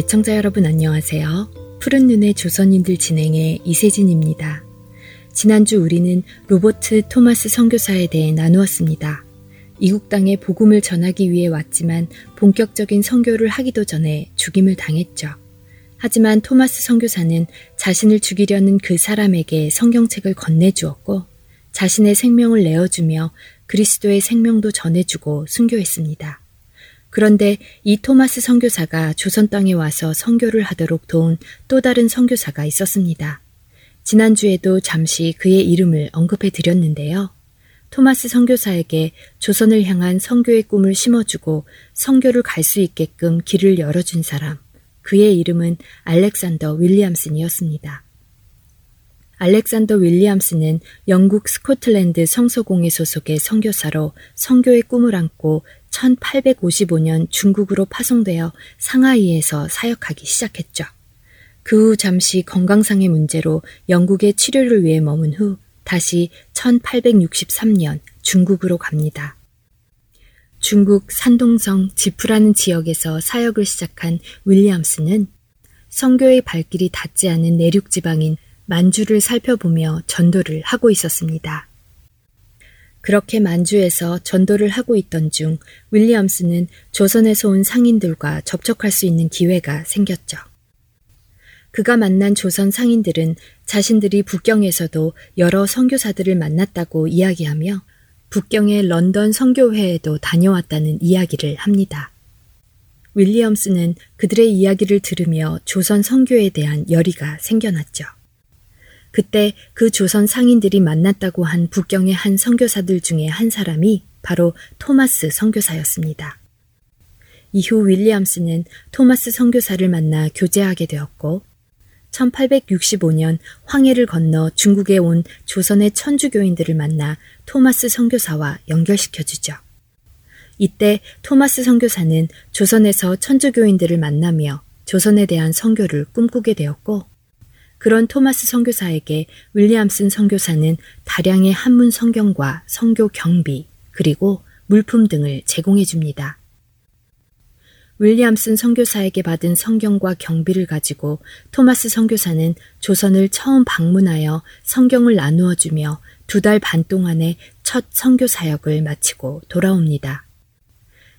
애청자 여러분 안녕하세요. 푸른 눈의 조선인들 진행의 이세진입니다. 지난주 우리는 로버트 토마스 선교사에 대해 나누었습니다. 이국 땅에 복음을 전하기 위해 왔지만 본격적인 선교를 하기도 전에 죽임을 당했죠. 하지만 토마스 선교사는 자신을 죽이려는 그 사람에게 성경책을 건네주었고 자신의 생명을 내어주며 그리스도의 생명도 전해주고 순교했습니다. 그런데 이 토마스 선교사가 조선 땅에 와서 선교를 하도록 도운 또 다른 선교사가 있었습니다. 지난주에도 잠시 그의 이름을 언급해 드렸는데요. 토마스 선교사에게 조선을 향한 선교의 꿈을 심어주고 선교를 갈 수 있게끔 길을 열어준 사람, 그의 이름은 알렉산더 윌리엄슨이었습니다. 알렉산더 윌리엄스는 영국 스코틀랜드 성서공회 소속의 선교사로 선교의 꿈을 안고 1855년 중국으로 파송되어 상하이에서 사역하기 시작했죠. 그 후 잠시 건강상의 문제로 영국의 치료를 위해 머문 후 다시 1863년 중국으로 갑니다. 중국 산동성 지프라는 지역에서 사역을 시작한 윌리엄스는 성교의 발길이 닿지 않은 내륙 지방인 만주를 살펴보며 전도를 하고 있었습니다. 그렇게 만주에서 전도를 하고 있던 중 윌리엄스는 조선에서 온 상인들과 접촉할 수 있는 기회가 생겼죠. 그가 만난 조선 상인들은 자신들이 북경에서도 여러 선교사들을 만났다고 이야기하며 북경의 런던 선교회에도 다녀왔다는 이야기를 합니다. 윌리엄스는 그들의 이야기를 들으며 조선 선교에 대한 열의가 생겨났죠. 그때 그 조선 상인들이 만났다고 한 북경의 한 선교사들 중에 한 사람이 바로 토마스 선교사였습니다. 이후 윌리엄스는 토마스 선교사를 만나 교제하게 되었고 1865년 황해를 건너 중국에 온 조선의 천주교인들을 만나 토마스 선교사와 연결시켜 주죠. 이때 토마스 선교사는 조선에서 천주교인들을 만나며 조선에 대한 선교를 꿈꾸게 되었고 그런 토마스 선교사에게 윌리엄슨 선교사는 다량의 한문 성경과 성교 경비 그리고 물품 등을 제공해 줍니다. 윌리엄슨 선교사에게 받은 성경과 경비를 가지고 토마스 선교사는 조선을 처음 방문하여 성경을 나누어 주며 두 달 반 동안의 첫 선교 사역을 마치고 돌아옵니다.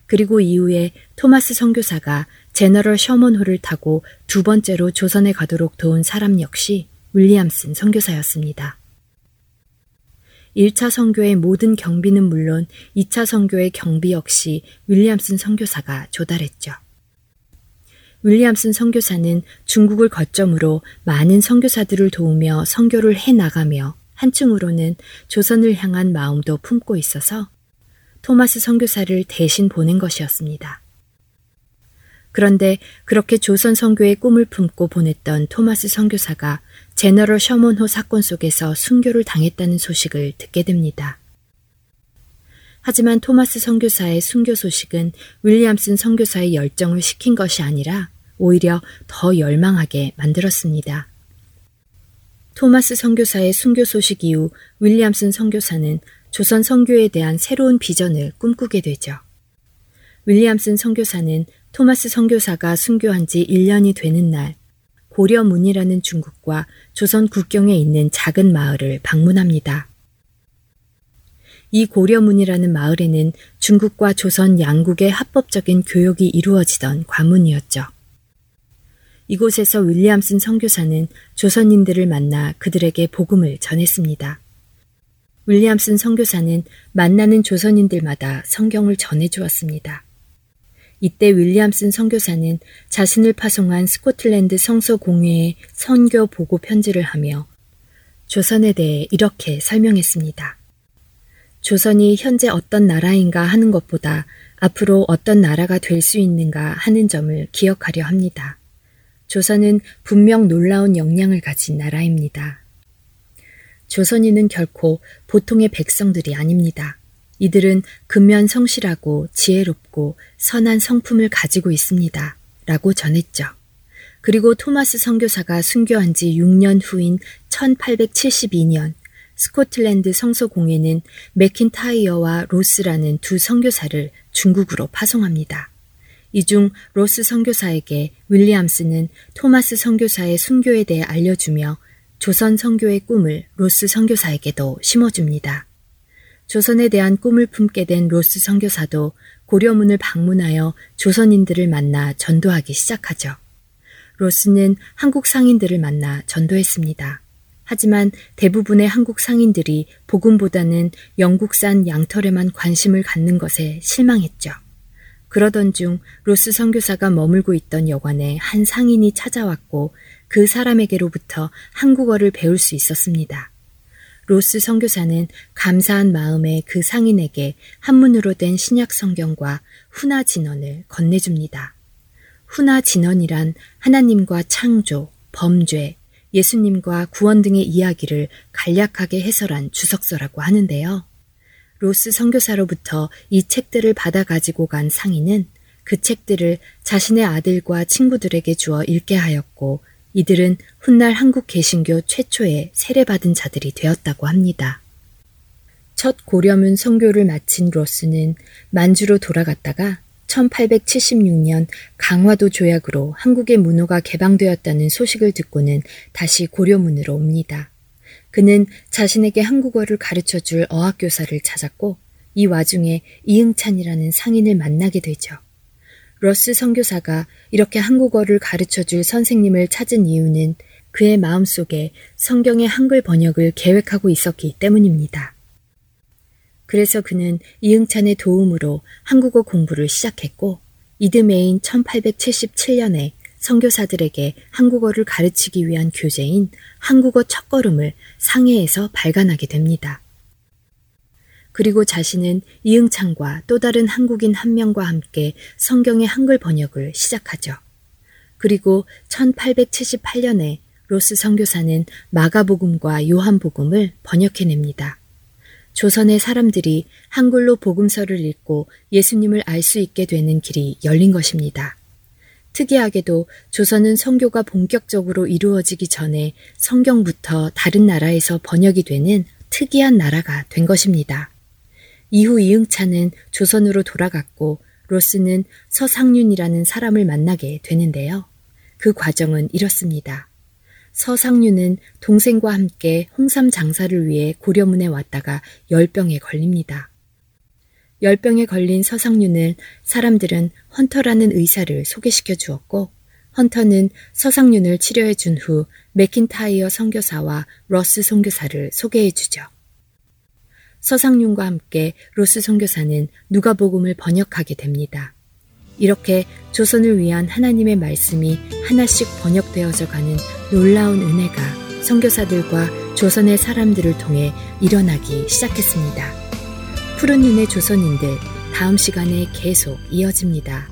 그리고 이후에 토마스 선교사가 제너럴 셔먼호를 타고 두 번째로 조선에 가도록 도운 사람 역시 윌리엄슨 선교사였습니다. 1차 선교의 모든 경비는 물론 2차 선교의 경비 역시 윌리엄슨 선교사가 조달했죠. 윌리엄슨 선교사는 중국을 거점으로 많은 선교사들을 도우며 선교를 해 나가며 한층으로는 조선을 향한 마음도 품고 있어서 토마스 선교사를 대신 보낸 것이었습니다. 그런데 그렇게 조선 선교의 꿈을 품고 보냈던 토마스 선교사가 제너럴 셔먼호 사건 속에서 순교를 당했다는 소식을 듣게 됩니다. 하지만 토마스 선교사의 순교 소식은 윌리엄슨 선교사의 열정을 식힌 것이 아니라 오히려 더 열망하게 만들었습니다. 토마스 선교사의 순교 소식 이후 윌리엄슨 선교사는 조선 선교에 대한 새로운 비전을 꿈꾸게 되죠. 윌리엄슨 선교사는 토마스 선교사가 순교한 지 1년이 되는 날 고려문이라는 중국과 조선 국경에 있는 작은 마을을 방문합니다. 이 고려문이라는 마을에는 중국과 조선 양국의 합법적인 교역이 이루어지던 관문이었죠. 이곳에서 윌리엄슨 선교사는 조선인들을 만나 그들에게 복음을 전했습니다. 윌리엄슨 선교사는 만나는 조선인들마다 성경을 전해 주었습니다. 이때 윌리엄슨 선교사는 자신을 파송한 스코틀랜드 성서 공회에 선교 보고 편지를 하며 조선에 대해 이렇게 설명했습니다. 조선이 현재 어떤 나라인가 하는 것보다 앞으로 어떤 나라가 될 수 있는가 하는 점을 기억하려 합니다. 조선은 분명 놀라운 역량을 가진 나라입니다. 조선인은 결코 보통의 백성들이 아닙니다. 이들은 근면 성실하고 지혜롭고 선한 성품을 가지고 있습니다. 라고 전했죠. 그리고 토마스 선교사가 순교한 지 6년 후인 1872년 스코틀랜드 성서공회는 맥킨타이어와 로스라는 두 선교사를 중국으로 파송합니다. 이 중 로스 선교사에게 윌리엄스는 토마스 선교사의 순교에 대해 알려주며 조선 선교의 꿈을 로스 선교사에게도 심어줍니다. 조선에 대한 꿈을 품게 된 로스 선교사도 고려문을 방문하여 조선인들을 만나 전도하기 시작하죠. 로스는 한국 상인들을 만나 전도했습니다. 하지만 대부분의 한국 상인들이 복음보다는 영국산 양털에만 관심을 갖는 것에 실망했죠. 그러던 중 로스 선교사가 머물고 있던 여관에 한 상인이 찾아왔고 그 사람에게로부터 한국어를 배울 수 있었습니다. 로스 선교사는 감사한 마음에 그 상인에게 한문으로 된 신약 성경과 훈화 진언을 건네줍니다. 훈화 진언이란 하나님과 창조, 범죄, 예수님과 구원 등의 이야기를 간략하게 해설한 주석서라고 하는데요. 로스 선교사로부터 이 책들을 받아 가지고 간 상인은 그 책들을 자신의 아들과 친구들에게 주어 읽게 하였고 이들은 훗날 한국 개신교 최초의 세례받은 자들이 되었다고 합니다. 첫 고려문 선교를 마친 로스는 만주로 돌아갔다가 1876년 강화도 조약으로 한국의 문호가 개방되었다는 소식을 듣고는 다시 고려문으로 옵니다. 그는 자신에게 한국어를 가르쳐 줄 어학교사를 찾았고 이 와중에 이응찬이라는 상인을 만나게 되죠. 러스 선교사가 이렇게 한국어를 가르쳐 줄 선생님을 찾은 이유는 그의 마음속에 성경의 한글 번역을 계획하고 있었기 때문입니다. 그래서 그는 이응찬의 도움으로 한국어 공부를 시작했고 이듬해인 1877년에 선교사들에게 한국어를 가르치기 위한 교재인 한국어 첫걸음을 상해에서 발간하게 됩니다. 그리고 자신은 이응찬과 또 다른 한국인 한 명과 함께 성경의 한글 번역을 시작하죠. 그리고 1878년에 로스 선교사는 마가복음과 요한복음을 번역해냅니다. 조선의 사람들이 한글로 복음서를 읽고 예수님을 알 수 있게 되는 길이 열린 것입니다. 특이하게도 조선은 성교가 본격적으로 이루어지기 전에 성경부터 다른 나라에서 번역이 되는 특이한 나라가 된 것입니다. 이후 이응찬은 조선으로 돌아갔고 로스는 서상윤이라는 사람을 만나게 되는데요. 그 과정은 이렇습니다. 서상윤은 동생과 함께 홍삼 장사를 위해 고려문에 왔다가 열병에 걸립니다. 열병에 걸린 서상륜을 사람들은 헌터라는 의사를 소개시켜 주었고 헌터는 서상륜을 치료해 준 후 맥킨타이어 선교사와 로스 선교사를 소개해 주죠. 서상륜과 함께 로스 선교사는 누가복음을 번역하게 됩니다. 이렇게 조선을 위한 하나님의 말씀이 하나씩 번역되어져 가는 놀라운 은혜가 선교사들과 조선의 사람들을 통해 일어나기 시작했습니다. 푸른 눈의 조선인들 다음 시간에 계속 이어집니다.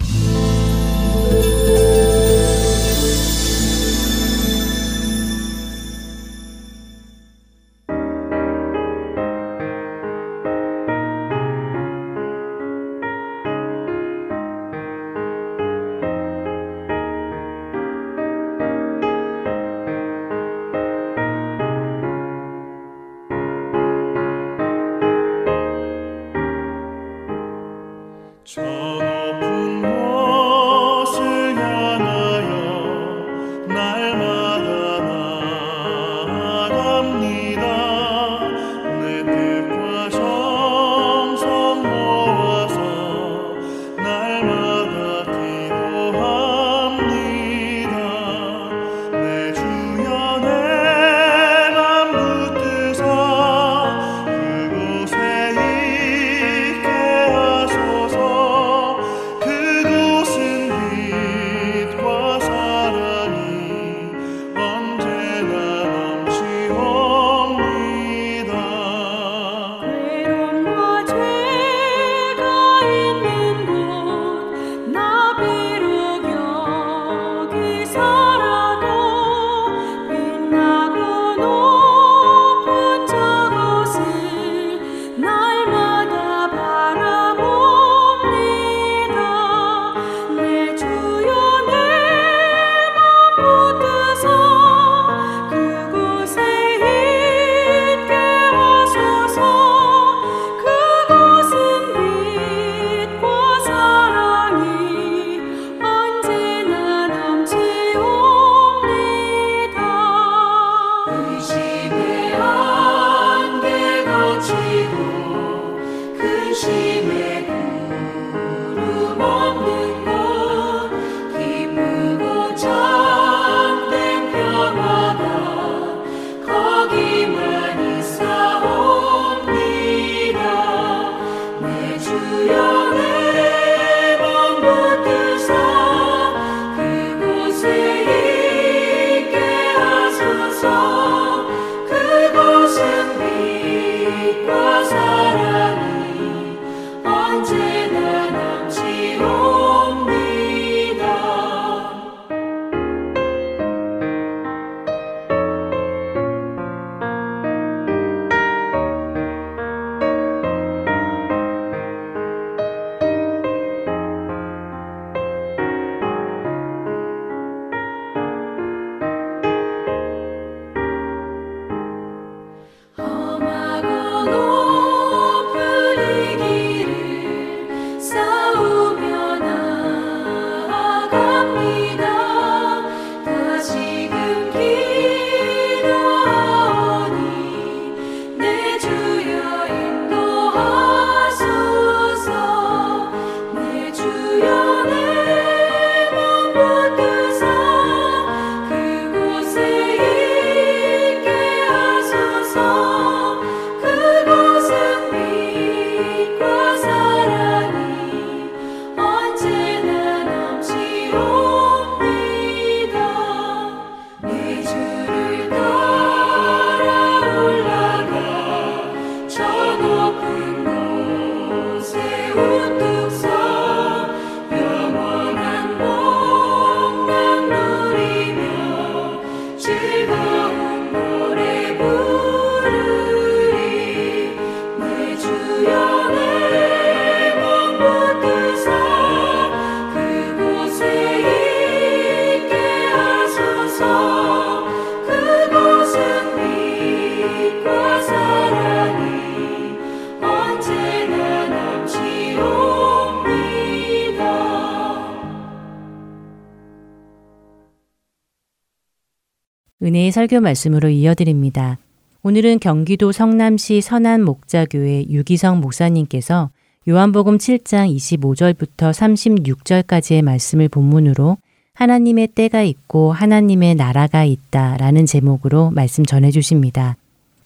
설교 말씀으로 이어드립니다. 오늘은 경기도 성남시 선안 목자교회 유기성 목사님께서 요한복음 7장 25절부터 36절까지의 말씀을 본문으로 하나님의 때가 있고 하나님의 나라가 있다 라는 제목으로 말씀 전해 주십니다.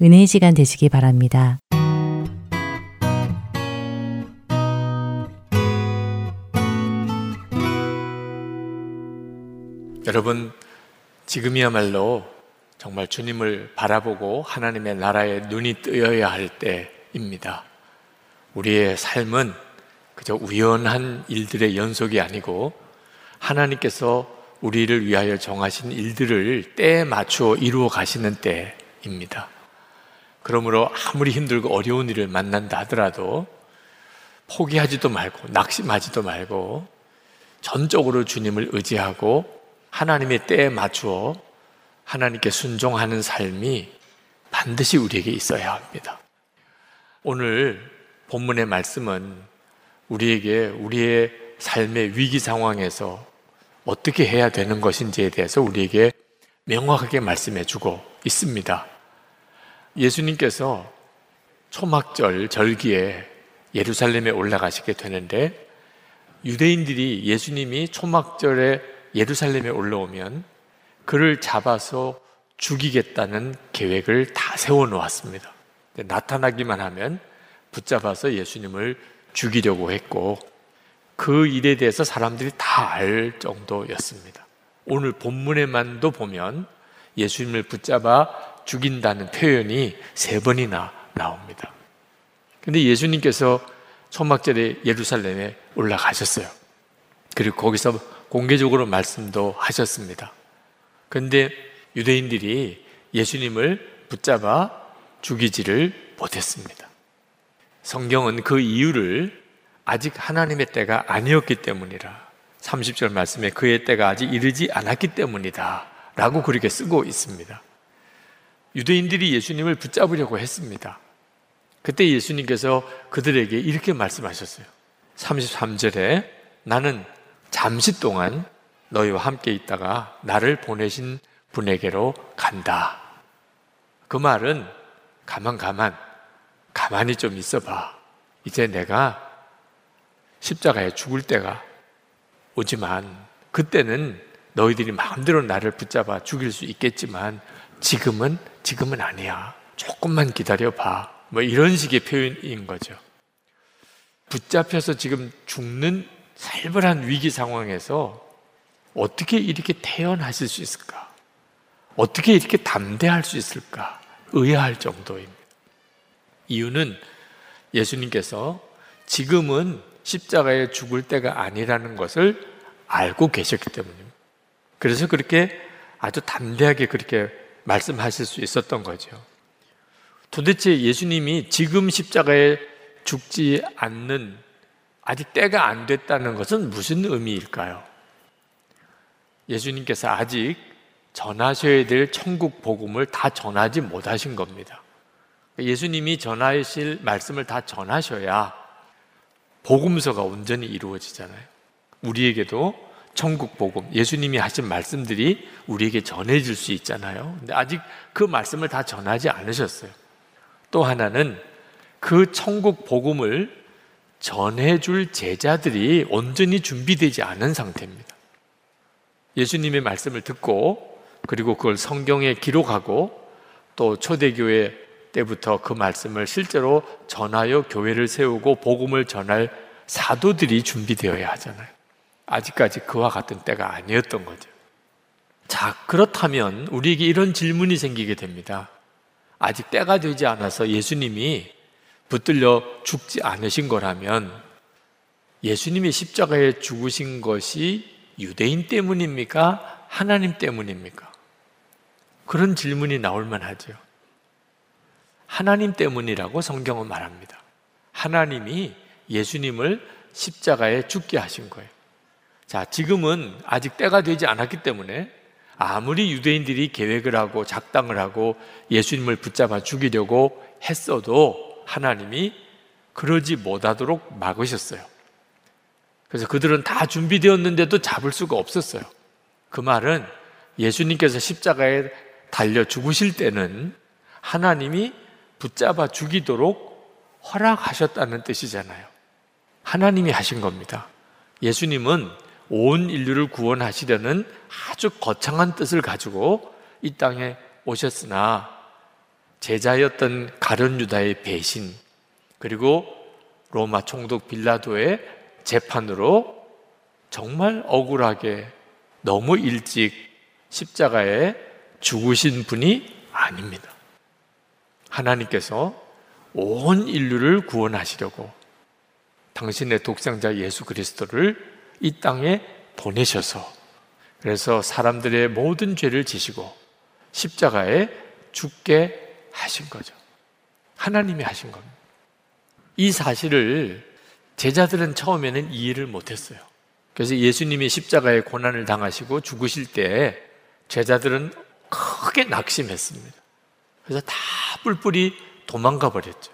은혜의 시간 되시기 바랍니다. 여러분, 지금이야말로 정말 주님을 바라보고 하나님의 나라에 눈이 뜨여야 할 때입니다. 우리의 삶은 그저 우연한 일들의 연속이 아니고 하나님께서 우리를 위하여 정하신 일들을 때에 맞추어 이루어 가시는 때입니다. 그러므로 아무리 힘들고 어려운 일을 만난다 하더라도 포기하지도 말고 낙심하지도 말고 전적으로 주님을 의지하고 하나님의 때에 맞추어 하나님께 순종하는 삶이 반드시 우리에게 있어야 합니다. 오늘 본문의 말씀은 우리에게 우리의 삶의 위기 상황에서 어떻게 해야 되는 것인지에 대해서 우리에게 명확하게 말씀해 주고 있습니다. 예수님께서 초막절 절기에 예루살렘에 올라가시게 되는데 유대인들이 예수님이 초막절에 예루살렘에 올라오면 그를 잡아서 죽이겠다는 계획을 다 세워 놓았습니다. 나타나기만 하면 붙잡아서 예수님을 죽이려고 했고 그 일에 대해서 사람들이 다 알 정도였습니다. 오늘 본문에만도 보면 예수님을 붙잡아 죽인다는 표현이 세 번이나 나옵니다. 근데 예수님께서 초막절에 예루살렘에 올라가셨어요. 그리고 거기서 공개적으로 말씀도 하셨습니다. 근데 유대인들이 예수님을 붙잡아 죽이지를 못했습니다. 성경은 그 이유를 아직 하나님의 때가 아니었기 때문이라 30절 말씀에 그의 때가 아직 이르지 않았기 때문이다 라고 그렇게 쓰고 있습니다. 유대인들이 예수님을 붙잡으려고 했습니다. 그때 예수님께서 그들에게 이렇게 말씀하셨어요. 33절에 나는 잠시 동안 너희와 함께 있다가 나를 보내신 분에게로 간다. 그 말은 가만 가만 가만히 좀 있어 봐. 이제 내가 십자가에 죽을 때가 오지만 그때는 너희들이 마음대로 나를 붙잡아 죽일 수 있겠지만 지금은 지금은 아니야. 조금만 기다려 봐. 뭐 이런 식의 표현인 거죠. 붙잡혀서 지금 죽는 살벌한 위기 상황에서 어떻게 이렇게 태연하실 수 있을까? 어떻게 이렇게 담대할 수 있을까? 의아할 정도입니다. 이유는 예수님께서 지금은 십자가에 죽을 때가 아니라는 것을 알고 계셨기 때문입니다. 그래서 그렇게 아주 담대하게 그렇게 말씀하실 수 있었던 거죠. 도대체 예수님이 지금 십자가에 죽지 않는 아직 때가 안 됐다는 것은 무슨 의미일까요? 예수님께서 아직 전하셔야 될 천국 복음을 다 전하지 못하신 겁니다. 예수님이 전하실 말씀을 다 전하셔야 복음서가 온전히 이루어지잖아요. 우리에게도 천국 복음, 예수님이 하신 말씀들이 우리에게 전해질 수 있잖아요. 근데 아직 그 말씀을 다 전하지 않으셨어요. 또 하나는 그 천국 복음을 전해줄 제자들이 온전히 준비되지 않은 상태입니다. 예수님의 말씀을 듣고 그리고 그걸 성경에 기록하고 또 초대교회 때부터 그 말씀을 실제로 전하여 교회를 세우고 복음을 전할 사도들이 준비되어야 하잖아요. 아직까지 그와 같은 때가 아니었던 거죠. 자, 그렇다면 우리에게 이런 질문이 생기게 됩니다. 아직 때가 되지 않아서 예수님이 붙들려 죽지 않으신 거라면 예수님이 십자가에 죽으신 것이 유대인 때문입니까? 하나님 때문입니까? 그런 질문이 나올 만 하죠. 하나님 때문이라고 성경은 말합니다. 하나님이 예수님을 십자가에 죽게 하신 거예요. 자, 지금은 아직 때가 되지 않았기 때문에 아무리 유대인들이 계획을 하고 작당을 하고 예수님을 붙잡아 죽이려고 했어도 하나님이 그러지 못하도록 막으셨어요. 그래서 그들은 다 준비되었는데도 잡을 수가 없었어요. 그 말은 예수님께서 십자가에 달려 죽으실 때는 하나님이 붙잡아 죽이도록 허락하셨다는 뜻이잖아요. 하나님이 하신 겁니다. 예수님은 온 인류를 구원하시려는 아주 거창한 뜻을 가지고 이 땅에 오셨으나 제자였던 가련 유다의 배신 그리고 로마 총독 빌라도의 재판으로 정말 억울하게 너무 일찍 십자가에 죽으신 분이 아닙니다. 하나님께서 온 인류를 구원하시려고 당신의 독생자 예수 그리스도를 이 땅에 보내셔서 그래서 사람들의 모든 죄를 지시고 십자가에 죽게 하신 거죠. 하나님이 하신 겁니다. 이 사실을 제자들은 처음에는 이해를 못했어요. 그래서 예수님이 십자가에 고난을 당하시고 죽으실 때 제자들은 크게 낙심했습니다. 그래서 다 뿔뿔이 도망가 버렸죠.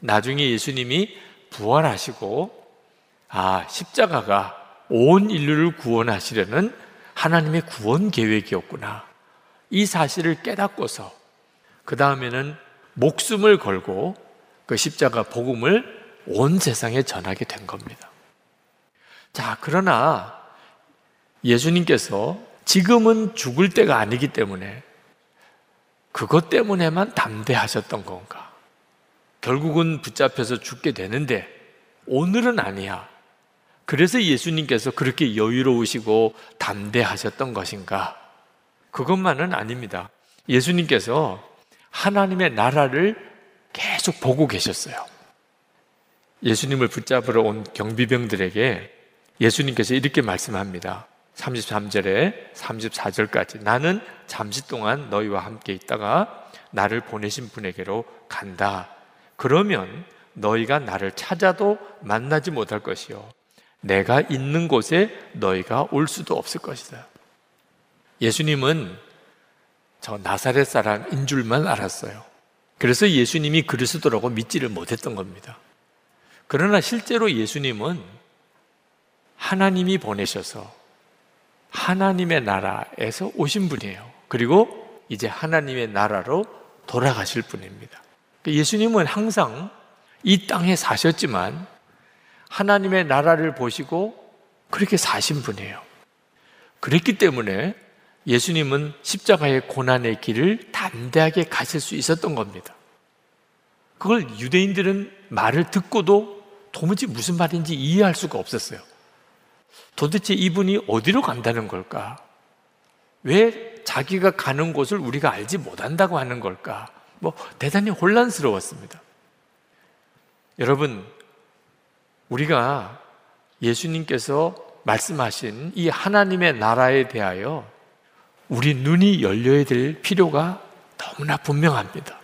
나중에 예수님이 부활하시고, 아, 십자가가 온 인류를 구원하시려는 하나님의 구원 계획이었구나. 이 사실을 깨닫고서 그 다음에는 목숨을 걸고 그 십자가 복음을 온 세상에 전하게 된 겁니다. 자, 그러나 예수님께서 지금은 죽을 때가 아니기 때문에 그것 때문에만 담대하셨던 건가? 결국은 붙잡혀서 죽게 되는데 오늘은 아니야. 그래서 예수님께서 그렇게 여유로우시고 담대하셨던 것인가? 그것만은 아닙니다. 예수님께서 하나님의 나라를 계속 보고 계셨어요. 예수님을 붙잡으러 온 경비병들에게 예수님께서 이렇게 말씀합니다. 33절에 34절까지 나는 잠시 동안 너희와 함께 있다가 나를 보내신 분에게로 간다. 그러면 너희가 나를 찾아도 만나지 못할 것이요. 내가 있는 곳에 너희가 올 수도 없을 것이다. 예수님은 저 나사렛 사람인 줄만 알았어요. 그래서 예수님이 그리스도라고 믿지를 못했던 겁니다. 그러나 실제로 예수님은 하나님이 보내셔서 하나님의 나라에서 오신 분이에요. 그리고 이제 하나님의 나라로 돌아가실 분입니다. 예수님은 항상 이 땅에 사셨지만 하나님의 나라를 보시고 그렇게 사신 분이에요. 그랬기 때문에 예수님은 십자가의 고난의 길을 담대하게 가실 수 있었던 겁니다. 그걸 유대인들은 말을 듣고도 도무지 무슨 말인지 이해할 수가 없었어요. 도대체 이분이 어디로 간다는 걸까? 왜 자기가 가는 곳을 우리가 알지 못한다고 하는 걸까? 뭐 대단히 혼란스러웠습니다. 여러분, 우리가 예수님께서 말씀하신 이 하나님의 나라에 대하여 우리 눈이 열려야 될 필요가 너무나 분명합니다.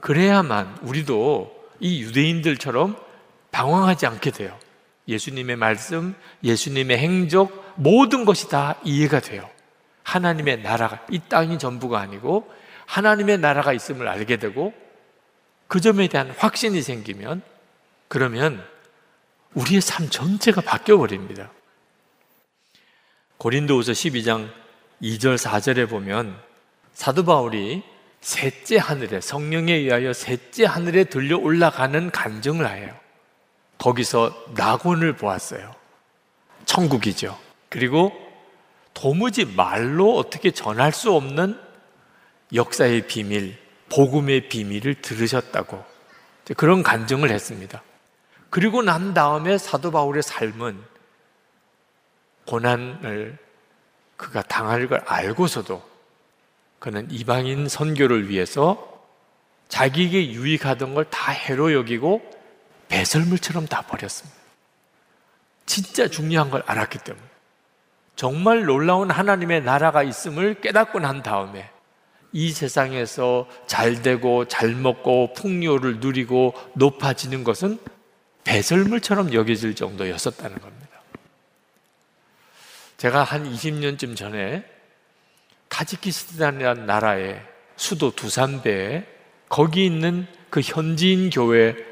그래야만 우리도 이 유대인들처럼 방황하지 않게 돼요. 예수님의 말씀, 예수님의 행적, 모든 것이 다 이해가 돼요. 하나님의 나라가, 이 땅이 전부가 아니고 하나님의 나라가 있음을 알게 되고 그 점에 대한 확신이 생기면 그러면 우리의 삶 전체가 바뀌어 버립니다. 고린도후서 12장 2절 4절에 보면 사도 바울이 셋째 하늘에 성령에 의하여 셋째 하늘에 들려 올라가는 간증을 해요. 거기서 낙원을 보았어요. 천국이죠. 그리고 도무지 말로 어떻게 전할 수 없는 역사의 비밀, 복음의 비밀을 들으셨다고 그런 간증을 했습니다. 그리고 난 다음에 사도 바울의 삶은 고난을 그가 당할 걸 알고서도 그는 이방인 선교를 위해서 자기에게 유익하던 걸 다 해로 여기고 배설물처럼 다 버렸습니다. 진짜 중요한 걸 알았기 때문에. 정말 놀라운 하나님의 나라가 있음을 깨닫고 난 다음에 이 세상에서 잘 되고 잘 먹고 풍요를 누리고 높아지는 것은 배설물처럼 여겨질 정도였었다는 겁니다. 제가 한 20년쯤 전에 타지키스탄이라는 나라의 수도 두산베에 거기 있는 그 현지인 교회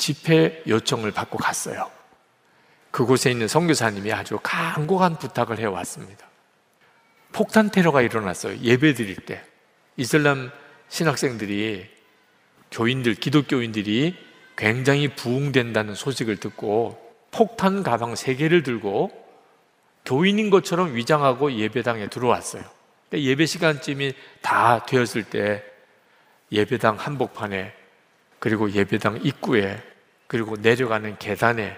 집회 요청을 받고 갔어요. 그곳에 있는 선교사님이 아주 간곡한 부탁을 해 왔습니다. 폭탄 테러가 일어났어요. 예배 드릴 때. 이슬람 신학생들이 교인들, 기독교인들이 굉장히 부흥된다는 소식을 듣고 폭탄 가방 세 개를 들고 교인인 것처럼 위장하고 예배당에 들어왔어요. 예배 시간쯤이 다 되었을 때 예배당 한복판에 그리고 예배당 입구에 그리고 내려가는 계단에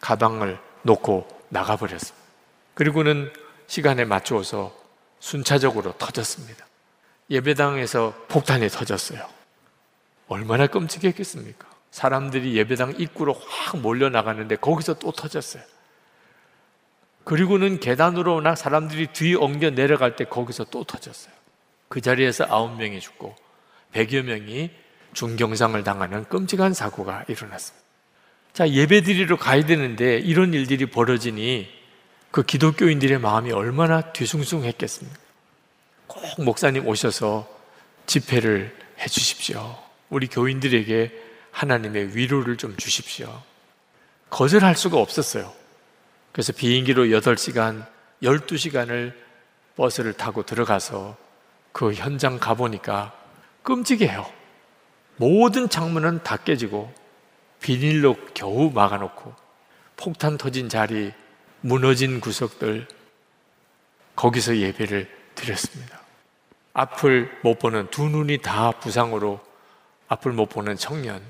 가방을 놓고 나가버렸습니다. 그리고는 시간에 맞추어서 순차적으로 터졌습니다. 예배당에서 폭탄이 터졌어요. 얼마나 끔찍했겠습니까? 사람들이 예배당 입구로 확 몰려 나가는데 거기서 또 터졌어요. 그리고는 계단으로 나 사람들이 뒤 엉겨 내려갈 때 거기서 또 터졌어요. 그 자리에서 아홉 명이 죽고 백여 명이 중경상을 당하는 끔찍한 사고가 일어났습니다. 자, 예배 드리러 가야 되는데 이런 일들이 벌어지니 그 기독교인들의 마음이 얼마나 뒤숭숭했겠습니까? 꼭 목사님 오셔서 집회를 해 주십시오. 우리 교인들에게 하나님의 위로를 좀 주십시오. 거절할 수가 없었어요. 그래서 비행기로 8시간, 12시간을 버스를 타고 들어가서 그 현장 가보니까 끔찍해요. 모든 창문은 다 깨지고 비닐로 겨우 막아놓고 폭탄 터진 자리, 무너진 구석들, 거기서 예배를 드렸습니다. 앞을 못 보는 두 눈이 다 부상으로 앞을 못 보는 청년,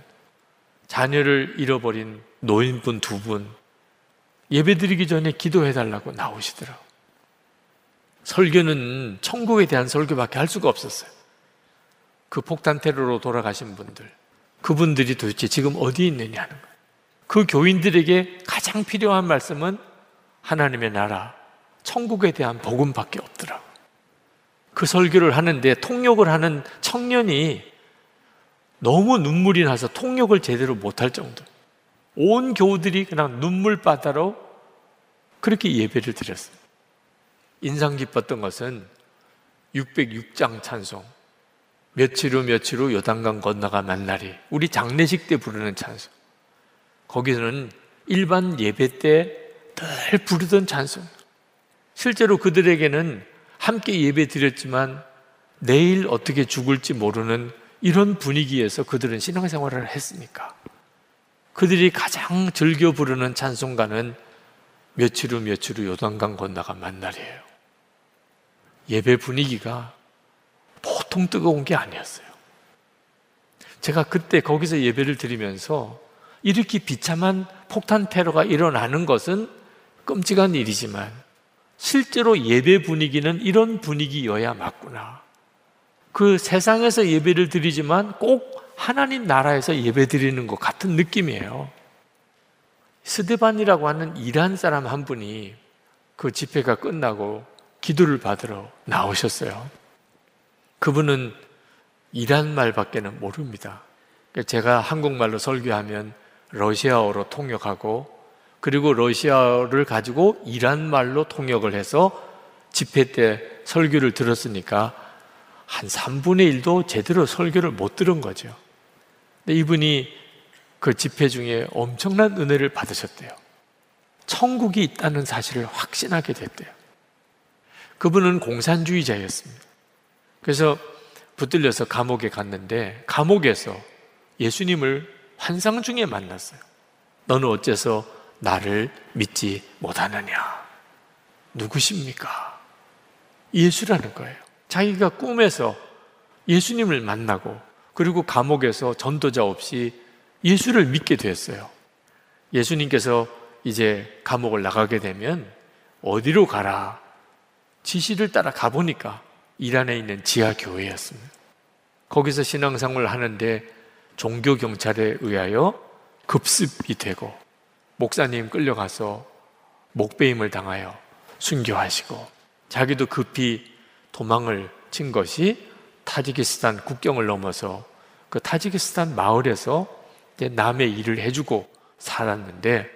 자녀를 잃어버린 노인분 두 분, 예배 드리기 전에 기도해 달라고 나오시더라고. 설교는 천국에 대한 설교밖에 할 수가 없었어요. 그 폭탄 테러로 돌아가신 분들, 그분들이 도대체 지금 어디 있느냐는 거예요. 그 교인들에게 가장 필요한 말씀은 하나님의 나라, 천국에 대한 복음밖에 없더라고. 그 설교를 하는데 통역을 하는 청년이 너무 눈물이 나서 통역을 제대로 못할 정도. 온 교우들이 그냥 눈물바다로 그렇게 예배를 드렸어요. 인상 깊었던 것은 606장 찬송. 며칠 후 며칠 후 요단강 건너가 만날이 우리 장례식 때 부르는 찬송. 거기서는 일반 예배 때 늘 부르던 찬송. 실제로 그들에게는 함께 예배 드렸지만 내일 어떻게 죽을지 모르는 이런 분위기에서 그들은 신앙생활을 했으니까 그들이 가장 즐겨 부르는 찬송가는 며칠 후 며칠 후 요단강 건너가 만날이에요. 예배 분위기가 보통 뜨거운 게 아니었어요. 제가 그때 거기서 예배를 드리면서 이렇게 비참한 폭탄 테러가 일어나는 것은 끔찍한 일이지만 실제로 예배 분위기는 이런 분위기여야 맞구나. 그 세상에서 예배를 드리지만 꼭 하나님 나라에서 예배 드리는 것 같은 느낌이에요. 스데반이라고 하는 이란 사람 한 분이 그 집회가 끝나고 기도를 받으러 나오셨어요. 그분은 이란 말밖에는 모릅니다. 제가 한국말로 설교하면 러시아어로 통역하고 그리고 러시아어를 가지고 이란 말로 통역을 해서 집회 때 설교를 들었으니까 한 3분의 1도 제대로 설교를 못 들은 거죠. 근데 이분이 그 집회 중에 엄청난 은혜를 받으셨대요. 천국이 있다는 사실을 확신하게 됐대요. 그분은 공산주의자였습니다. 그래서 붙들려서 감옥에 갔는데 감옥에서 예수님을 환상 중에 만났어요. 너는 어째서 나를 믿지 못하느냐? 누구십니까? 예수라는 거예요. 자기가 꿈에서 예수님을 만나고 그리고 감옥에서 전도자 없이 예수를 믿게 됐어요. 예수님께서 이제 감옥을 나가게 되면 어디로 가라 지시를 따라 가보니까 이란에 있는 지하 교회였습니다. 거기서 신앙생활을 하는데 종교 경찰에 의하여 급습이 되고 목사님 끌려가서 목배임을 당하여 순교하시고 자기도 급히 도망을 친 것이 타지키스탄 국경을 넘어서 그 타지키스탄 마을에서 남의 일을 해주고 살았는데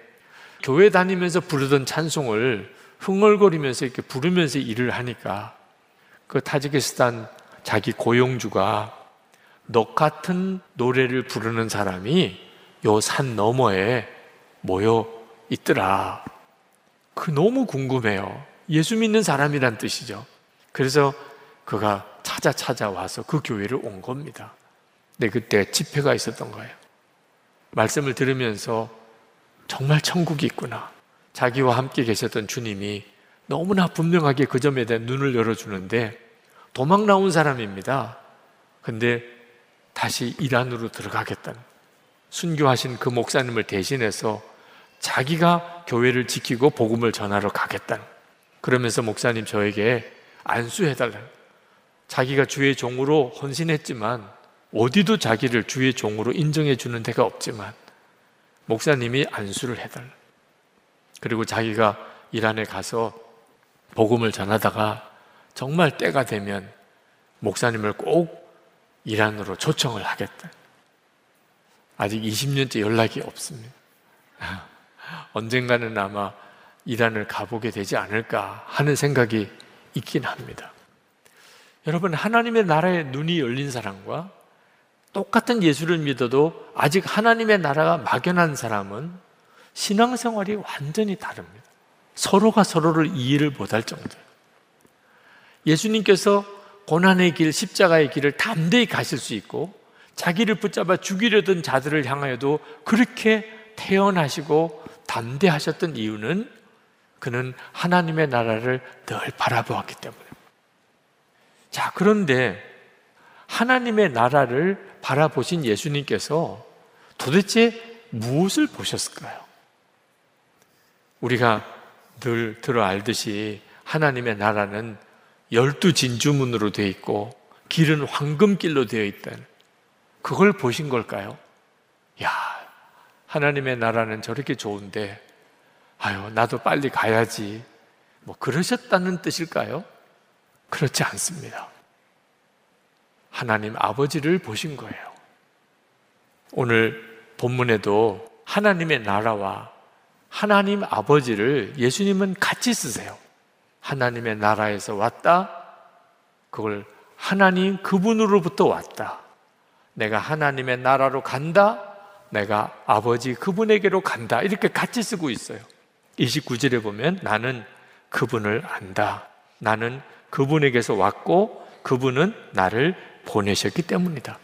교회 다니면서 부르던 찬송을 흥얼거리면서 이렇게 부르면서 일을 하니까 그 타지키스탄 자기 고용주가 너 같은 노래를 부르는 사람이 요 산 너머에 모여 있더라. 그 너무 궁금해요. 예수 믿는 사람이란 뜻이죠. 그래서 그가 찾아 찾아와서 그 교회를 온 겁니다. 근데 그때 집회가 있었던 거예요. 말씀을 들으면서 정말 천국이 있구나. 자기와 함께 계셨던 주님이 너무나 분명하게 그 점에 대한 눈을 열어주는데 도망 나온 사람입니다. 근데 다시 이란으로 들어가겠다는 순교하신 그 목사님을 대신해서 자기가 교회를 지키고 복음을 전하러 가겠다는 그러면서 목사님 저에게 안수해달라는 자기가 주의 종으로 헌신했지만 어디도 자기를 주의 종으로 인정해 주는 데가 없지만 목사님이 안수를 해달라. 그리고 자기가 이란에 가서 복음을 전하다가 정말 때가 되면 목사님을 꼭 이란으로 초청을 하겠다. 아직 20년째 연락이 없습니다. 언젠가는 아마 이란을 가보게 되지 않을까 하는 생각이 있긴 합니다. 여러분, 하나님의 나라에 눈이 열린 사람과 똑같은 예수를 믿어도 아직 하나님의 나라가 막연한 사람은 신앙생활이 완전히 다릅니다. 서로가 서로를 이해를 못할 정도예요. 예수님께서 고난의 길, 십자가의 길을 담대히 가실 수 있고 자기를 붙잡아 죽이려던 자들을 향하여도 그렇게 태어나시고 담대하셨던 이유는 그는 하나님의 나라를 늘 바라보았기 때문에. 자, 그런데 하나님의 나라를 바라보신 예수님께서 도대체 무엇을 보셨을까요? 우리가 늘 들어 알듯이 하나님의 나라는 열두 진주문으로 되어 있고 길은 황금길로 되어 있다는 그걸 보신 걸까요? 야, 하나님의 나라는 저렇게 좋은데 아유, 나도 빨리 가야지. 뭐 그러셨다는 뜻일까요? 그렇지 않습니다. 하나님 아버지를 보신 거예요. 오늘 본문에도 하나님의 나라와 하나님 아버지를 예수님은 같이 쓰세요. 하나님의 나라에서 왔다. 그걸 하나님 그분으로부터 왔다. 내가 하나님의 나라로 간다. 내가 아버지 그분에게로 간다. 이렇게 같이 쓰고 있어요. 29절에 보면 나는 그분을 안다. 나는 그분에게서 왔고 그분은 나를 보내셨기 때문이다.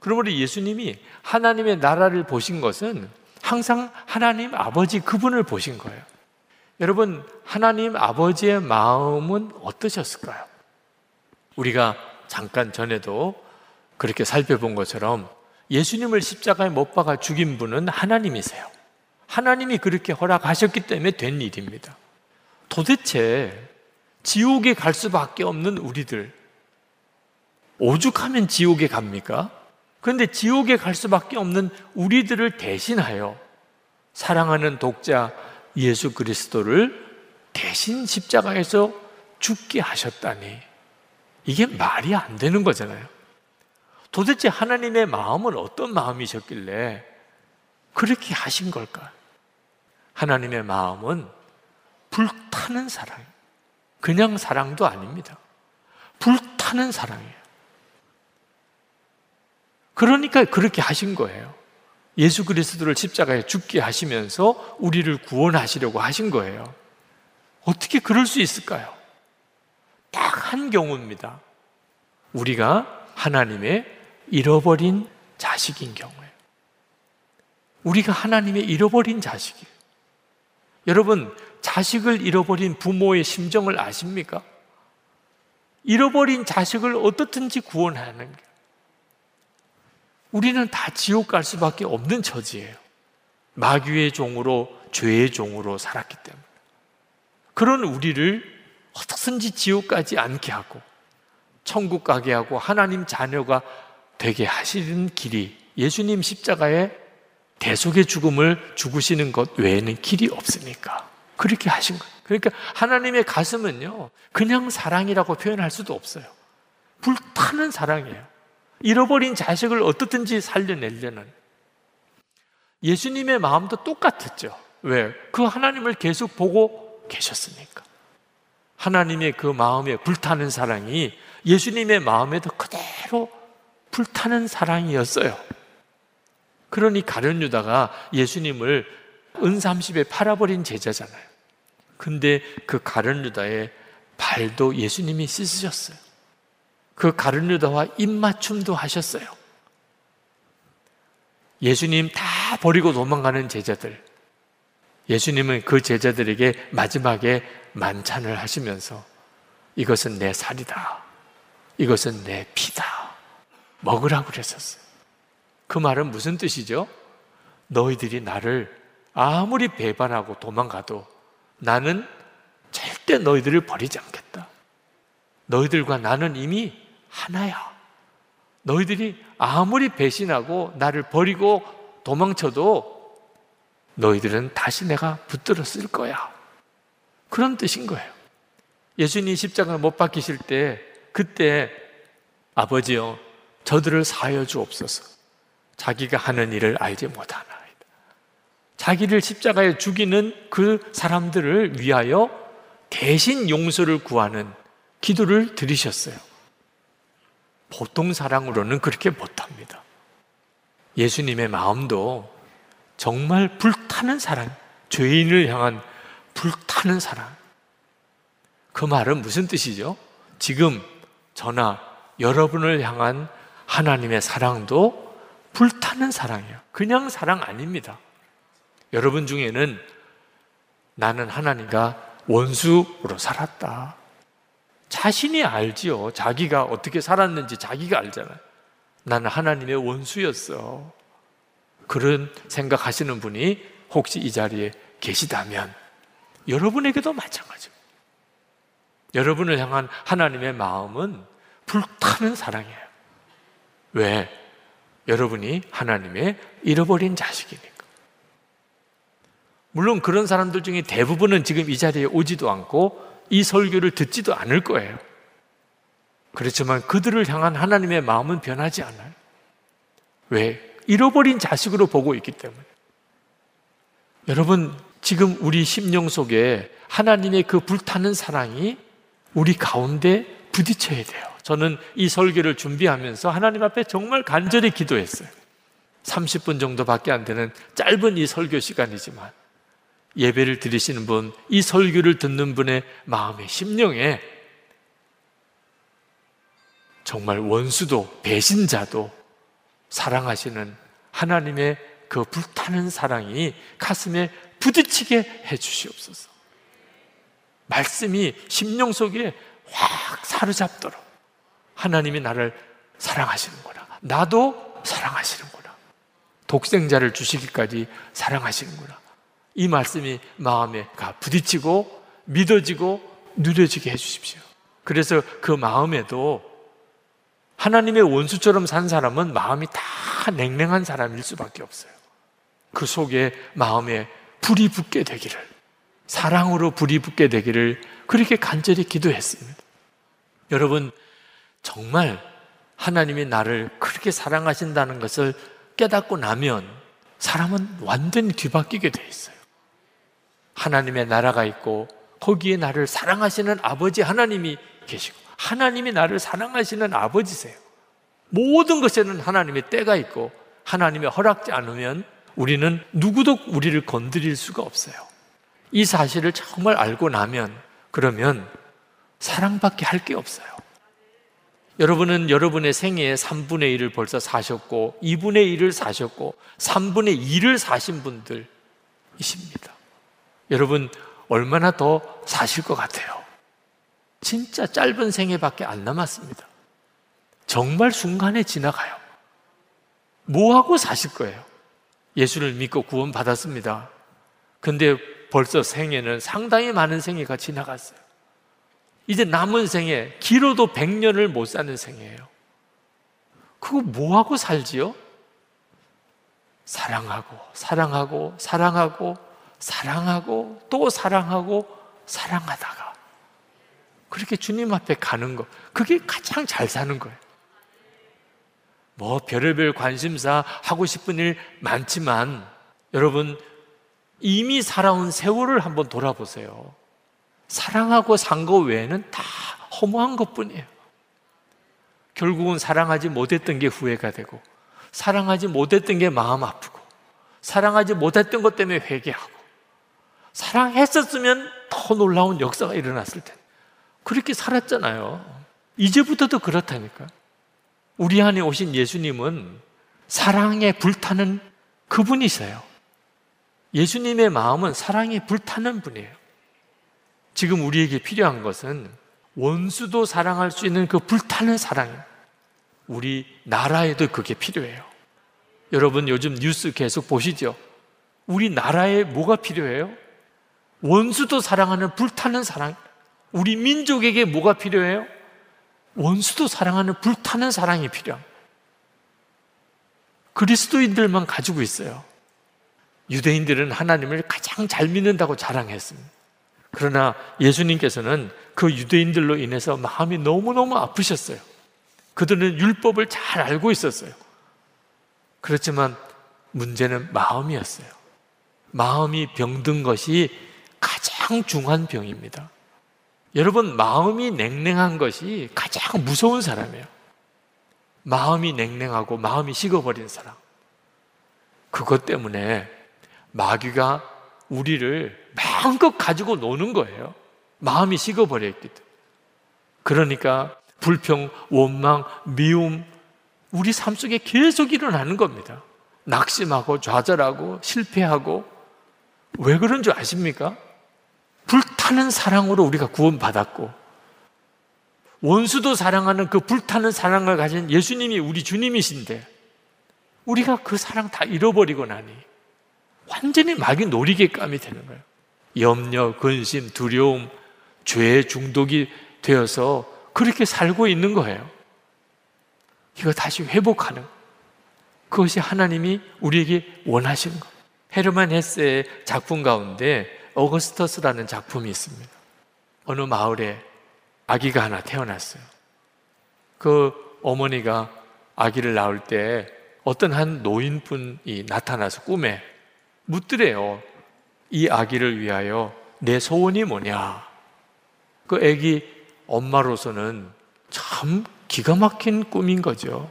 그러므로 예수님이 하나님의 나라를 보신 것은 항상 하나님 아버지 그분을 보신 거예요. 여러분, 하나님 아버지의 마음은 어떠셨을까요? 우리가 잠깐 전에도 그렇게 살펴본 것처럼 예수님을 십자가에 못 박아 죽인 분은 하나님이세요. 하나님이 그렇게 허락하셨기 때문에 된 일입니다. 도대체 지옥에 갈 수밖에 없는 우리들, 오죽하면 지옥에 갑니까? 그런데 지옥에 갈 수밖에 없는 우리들을 대신하여 사랑하는 독자 예수 그리스도를 대신 십자가에서 죽게 하셨다니 이게 말이 안 되는 거잖아요. 도대체 하나님의 마음은 어떤 마음이셨길래 그렇게 하신 걸까? 하나님의 마음은 불타는 사랑. 그냥 사랑도 아닙니다. 불타는 사랑이에요. 그러니까 그렇게 하신 거예요. 예수 그리스도를 십자가에 죽게 하시면서 우리를 구원하시려고 하신 거예요. 어떻게 그럴 수 있을까요? 딱 한 경우입니다. 우리가 하나님의 잃어버린 자식인 경우에. 우리가 하나님의 잃어버린 자식이에요. 여러분, 자식을 잃어버린 부모의 심정을 아십니까? 잃어버린 자식을 어떻든지 구원하는 게. 우리는 다 지옥 갈 수밖에 없는 처지예요. 마귀의 종으로, 죄의 종으로 살았기 때문에. 그런 우리를 어떻든지 지옥 가지 않게 하고, 천국 가게 하고, 하나님 자녀가 되게 하시는 길이 예수님 십자가에 대속의 죽음을 죽으시는 것 외에는 길이 없으니까. 그렇게 하신 거예요. 그러니까 하나님의 가슴은요, 그냥 사랑이라고 표현할 수도 없어요. 불타는 사랑이에요. 잃어버린 자식을 어떻든지 살려내려는 예수님의 마음도 똑같았죠. 왜? 그 하나님을 계속 보고 계셨으니까. 하나님의 그 마음에 불타는 사랑이 예수님의 마음에도 그대로 불타는 사랑이었어요. 그러니 가룟 유다가 예수님을 은30에 팔아버린 제자잖아요. 근데 그 가룟 유다의 발도 예수님이 씻으셨어요. 그 가룟 유다와 입맞춤도 하셨어요. 예수님 다 버리고 도망가는 제자들. 예수님은 그 제자들에게 마지막에 만찬을 하시면서 이것은 내 살이다. 이것은 내 피다. 먹으라고 그랬었어요. 그 말은 무슨 뜻이죠? 너희들이 나를 아무리 배반하고 도망가도 나는 절대 너희들을 버리지 않겠다. 너희들과 나는 이미 하나야. 너희들이 아무리 배신하고 나를 버리고 도망쳐도 너희들은 다시 내가 붙들어 쓸 거야. 그런 뜻인 거예요. 예수님 십자가를 못 박히실 때 그때 아버지요 저들을 사여 주옵소서. 자기가 하는 일을 알지 못하나이다. 자기를 십자가에 죽이는 그 사람들을 위하여 대신 용서를 구하는 기도를 드리셨어요. 보통 사랑으로는 그렇게 못합니다. 예수님의 마음도 정말 불타는 사랑, 죄인을 향한 불타는 사랑. 그 말은 무슨 뜻이죠? 지금 저나 여러분을 향한 하나님의 사랑도 불타는 사랑이에요. 그냥 사랑 아닙니다. 여러분 중에는 나는 하나님과 원수로 살았다. 자신이 알지요. 자기가 어떻게 살았는지 자기가 알잖아요. 나는 하나님의 원수였어. 그런 생각하시는 분이 혹시 이 자리에 계시다면 여러분에게도 마찬가지입니다. 여러분을 향한 하나님의 마음은 불타는 사랑이에요. 왜? 여러분이 하나님의 잃어버린 자식이니까. 물론 그런 사람들 중에 대부분은 지금 이 자리에 오지도 않고 이 설교를 듣지도 않을 거예요. 그렇지만 그들을 향한 하나님의 마음은 변하지 않아요. 왜? 잃어버린 자식으로 보고 있기 때문에. 여러분, 지금 우리 심령 속에 하나님의 그 불타는 사랑이 우리 가운데 부딪혀야 돼요. 저는 이 설교를 준비하면서 하나님 앞에 정말 간절히 기도했어요. 30분 정도밖에 안 되는 짧은 이 설교 시간이지만 예배를 드리시는 분, 이 설교를 듣는 분의 마음의 심령에 정말 원수도 배신자도 사랑하시는 하나님의 그 불타는 사랑이 가슴에 부딪히게 해 주시옵소서. 말씀이 심령 속에 확 사로잡도록 하나님이 나를 사랑하시는구나. 나도 사랑하시는구나. 독생자를 주시기까지 사랑하시는구나. 이 말씀이 마음에 가 부딪히고 믿어지고 누려지게 해 주십시오. 그래서 그 마음에도 하나님의 원수처럼 산 사람은 마음이 다 냉랭한 사람일 수밖에 없어요. 그 속에 마음에 불이 붙게 되기를, 사랑으로 불이 붙게 되기를 그렇게 간절히 기도했습니다. 여러분, 정말 하나님이 나를 그렇게 사랑하신다는 것을 깨닫고 나면 사람은 완전히 뒤바뀌게 돼 있어요. 하나님의 나라가 있고 거기에 나를 사랑하시는 아버지 하나님이 계시고 하나님이 나를 사랑하시는 아버지세요. 모든 것에는 하나님의 때가 있고 하나님의 허락지 않으면 우리는 누구도 우리를 건드릴 수가 없어요. 이 사실을 정말 알고 나면 그러면 사랑밖에 할 게 없어요. 여러분은 여러분의 생애의 3분의 1을 벌써 사셨고 2분의 1을 사셨고 3분의 2를 사신 분들이십니다. 여러분 얼마나 더 사실 것 같아요? 진짜 짧은 생애밖에 안 남았습니다. 정말 순간에 지나가요. 뭐하고 사실 거예요? 예수를 믿고 구원 받았습니다. 근데 벌써 생애는 상당히 많은 생애가 지나갔어요. 이제 남은 생애, 길어도 100년을 못 사는 생애예요. 그거 뭐하고 살지요? 사랑하고, 사랑하고, 사랑하고, 사랑하고, 또 사랑하고, 사랑하다가. 그렇게 주님 앞에 가는 거. 그게 가장 잘 사는 거예요. 뭐, 별의별 관심사 하고 싶은 일 많지만, 여러분, 이미 살아온 세월을 한번 돌아보세요. 사랑하고 산 거 외에는 다 허무한 것 뿐이에요. 결국은 사랑하지 못했던 게 후회가 되고, 사랑하지 못했던 게 마음 아프고, 사랑하지 못했던 것 때문에 회개하고, 사랑했었으면 더 놀라운 역사가 일어났을 텐데. 그렇게 살았잖아요. 이제부터도 그렇다니까. 우리 안에 오신 예수님은 사랑에 불타는 그분이세요. 예수님의 마음은 사랑에 불타는 분이에요. 지금 우리에게 필요한 것은 원수도 사랑할 수 있는 그 불타는 사랑이에요. 우리 나라에도 그게 필요해요. 여러분 요즘 뉴스 계속 보시죠? 우리 나라에 뭐가 필요해요? 원수도 사랑하는 불타는 사랑. 우리 민족에게 뭐가 필요해요? 원수도 사랑하는 불타는 사랑이 필요합니다. 그리스도인들만 가지고 있어요. 유대인들은 하나님을 가장 잘 믿는다고 자랑했습니다. 그러나 예수님께서는 그 유대인들로 인해서 마음이 너무너무 아프셨어요. 그들은 율법을 잘 알고 있었어요. 그렇지만 문제는 마음이었어요. 마음이 병든 것이 가장 중한 병입니다. 여러분, 마음이 냉랭한 것이 가장 무서운 사람이에요. 마음이 냉랭하고 마음이 식어버린 사람. 그것 때문에 마귀가 우리를 마음껏 가지고 노는 거예요. 마음이 식어버려 있기 때문에. 그러니까 불평, 원망, 미움, 우리 삶 속에 계속 일어나는 겁니다. 낙심하고 좌절하고 실패하고 왜 그런 줄 아십니까? 불타는 사랑으로 우리가 구원받았고 원수도 사랑하는 그 불타는 사랑을 가진 예수님이 우리 주님이신데 우리가 그 사랑 다 잃어버리고 나니 완전히 마귀 놀이개감이 되는 거예요. 염려, 근심, 두려움, 죄 중독이 되어서 그렇게 살고 있는 거예요. 이거 다시 회복하는 그것이 하나님이 우리에게 원하시는 거. 헤르만 헤세의 작품 가운데 어거스터스라는 작품이 있습니다. 어느 마을에 아기가 하나 태어났어요. 그 어머니가 아기를 낳을 때 어떤 한 노인분이 나타나서 꿈에 묻더래요. 이 아기를 위하여 내 소원이 뭐냐? 그 아기 엄마로서는 참 기가 막힌 꿈인 거죠.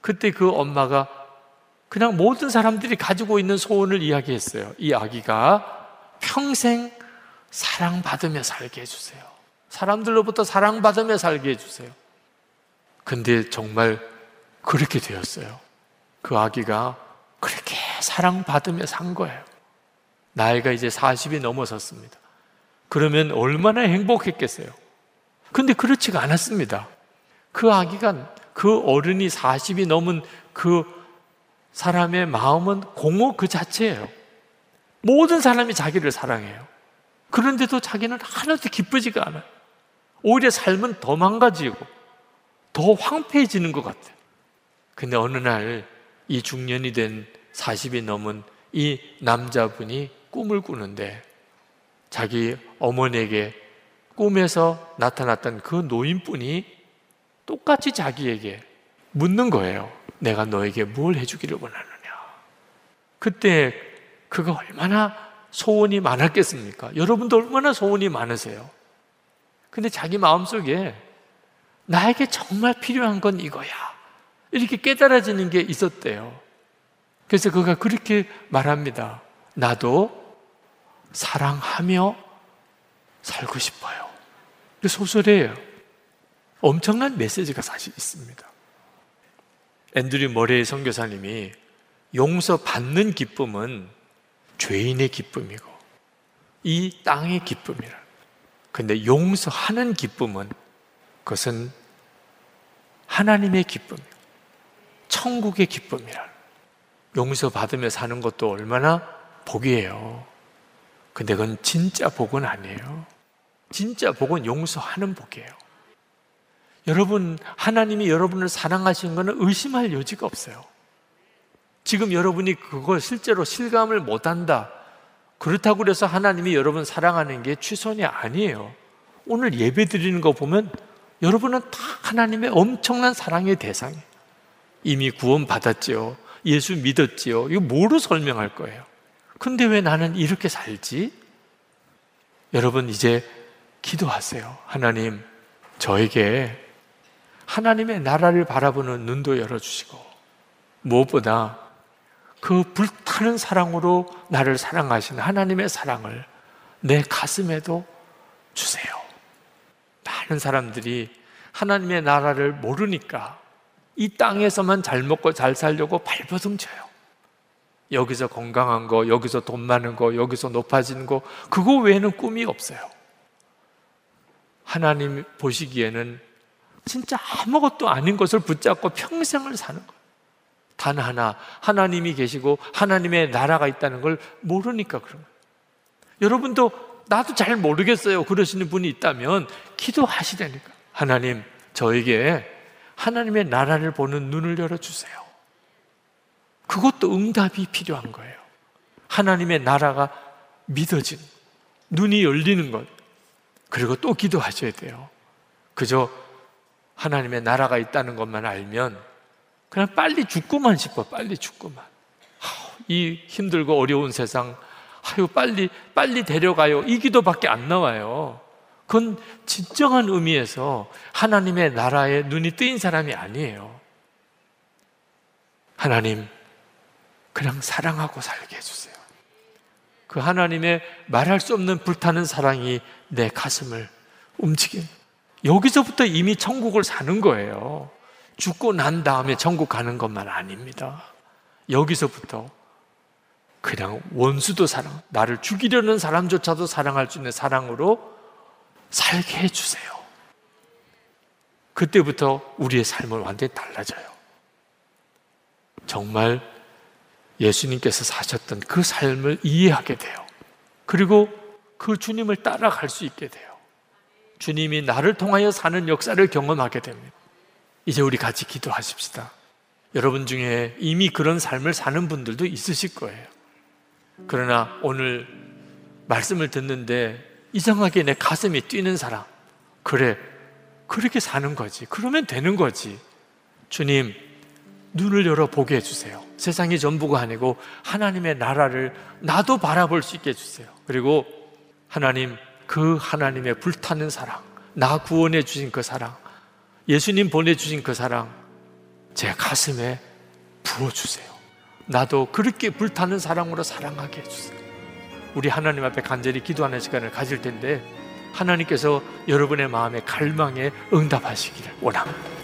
그때 그 엄마가 그냥 모든 사람들이 가지고 있는 소원을 이야기했어요. 이 아기가 평생 사랑받으며 살게 해주세요. 사람들로부터 사랑받으며 살게 해주세요. 근데 정말 그렇게 되었어요. 그 아기가 그렇게 사랑받으며 산 거예요. 나이가 이제 40이 넘어섰습니다. 그러면 얼마나 행복했겠어요. 근데 그렇지가 않았습니다. 그 아기가 그 어른이 40이 넘은 그 사람의 마음은 공허 그 자체예요. 모든 사람이 자기를 사랑해요. 그런데도 자기는 하나도 기쁘지가 않아요. 오히려 삶은 더 망가지고 더 황폐해지는 것 같아요. 근데 어느 날 이 중년이 된 40이 넘은 이 남자분이 꿈을 꾸는데 자기 어머니에게 꿈에서 나타났던 그 노인분이 똑같이 자기에게 묻는 거예요. 내가 너에게 뭘 해주기를 원하느냐. 그때 그가 얼마나 소원이 많았겠습니까? 여러분도 얼마나 소원이 많으세요? 근데 자기 마음속에 나에게 정말 필요한 건 이거야. 이렇게 깨달아지는 게 있었대요. 그래서 그가 그렇게 말합니다. 나도 사랑하며 살고 싶어요. 그 소설이에요. 엄청난 메시지가 사실 있습니다. 앤드류 머레이 선교사님이 용서 받는 기쁨은 죄인의 기쁨이고 이 땅의 기쁨이라. 근데 용서하는 기쁨은 그것은 하나님의 기쁨이고 천국의 기쁨이라. 용서 받으며 사는 것도 얼마나 복이에요. 근데 그건 진짜 복은 아니에요. 진짜 복은 용서하는 복이에요. 여러분, 하나님이 여러분을 사랑하시는 것은 의심할 여지가 없어요. 지금 여러분이 그걸 실제로 실감을 못 한다. 그렇다고 해서 하나님이 여러분 사랑하는 게 취선이 아니에요. 오늘 예배 드리는 거 보면 여러분은 다 하나님의 엄청난 사랑의 대상이에요. 이미 구원 받았지요. 예수 믿었지요. 이거 뭐로 설명할 거예요? 근데 왜 나는 이렇게 살지? 여러분 이제 기도하세요. 하나님, 저에게 하나님의 나라를 바라보는 눈도 열어주시고, 무엇보다 그 불타는 사랑으로 나를 사랑하신 하나님의 사랑을 내 가슴에도 주세요. 많은 사람들이 하나님의 나라를 모르니까 이 땅에서만 잘 먹고 잘 살려고 발버둥 쳐요. 여기서 건강한 거, 여기서 돈 많은 거, 여기서 높아지는 거, 그거 외에는 꿈이 없어요. 하나님 보시기에는 진짜 아무것도 아닌 것을 붙잡고 평생을 사는 거예요. 단 하나, 하나님이 계시고 하나님의 나라가 있다는 걸 모르니까 그런 거예요. 여러분도 나도 잘 모르겠어요. 그러시는 분이 있다면 기도하시라니까. 하나님, 저에게 하나님의 나라를 보는 눈을 열어 주세요. 그것도 응답이 필요한 거예요. 하나님의 나라가 믿어진, 눈이 열리는 것. 그리고 또 기도하셔야 돼요. 그저 하나님의 나라가 있다는 것만 알면 그냥 빨리 죽고만 싶어, 빨리 죽고만. 이 힘들고 어려운 세상, 아유, 빨리, 빨리 데려가요. 이 기도밖에 안 나와요. 그건 진정한 의미에서 하나님의 나라에 눈이 뜨인 사람이 아니에요. 하나님, 그냥 사랑하고 살게 해주세요. 그 하나님의 말할 수 없는 불타는 사랑이 내 가슴을 움직인. 여기서부터 이미 천국을 사는 거예요. 죽고 난 다음에 천국 가는 것만 아닙니다. 여기서부터 그냥 원수도 사랑, 나를 죽이려는 사람조차도 사랑할 수 있는 사랑으로 살게 해주세요. 그때부터 우리의 삶은 완전히 달라져요. 정말 예수님께서 사셨던 그 삶을 이해하게 돼요. 그리고 그 주님을 따라갈 수 있게 돼요. 주님이 나를 통하여 사는 역사를 경험하게 됩니다. 이제 우리 같이 기도하십시다. 여러분 중에 이미 그런 삶을 사는 분들도 있으실 거예요. 그러나 오늘 말씀을 듣는데 이상하게 내 가슴이 뛰는 사람. 그래. 그렇게 사는 거지. 그러면 되는 거지. 주님, 눈을 열어 보게 해주세요. 세상이 전부가 아니고 하나님의 나라를 나도 바라볼 수 있게 해주세요. 그리고 하나님, 그 하나님의 불타는 사랑, 나 구원해 주신 그 사랑, 예수님 보내주신 그 사랑, 제 가슴에 부어주세요. 나도 그렇게 불타는 사랑으로 사랑하게 해주세요. 우리 하나님 앞에 간절히 기도하는 시간을 가질 텐데 하나님께서 여러분의 마음의 갈망에 응답하시기를 원합니다.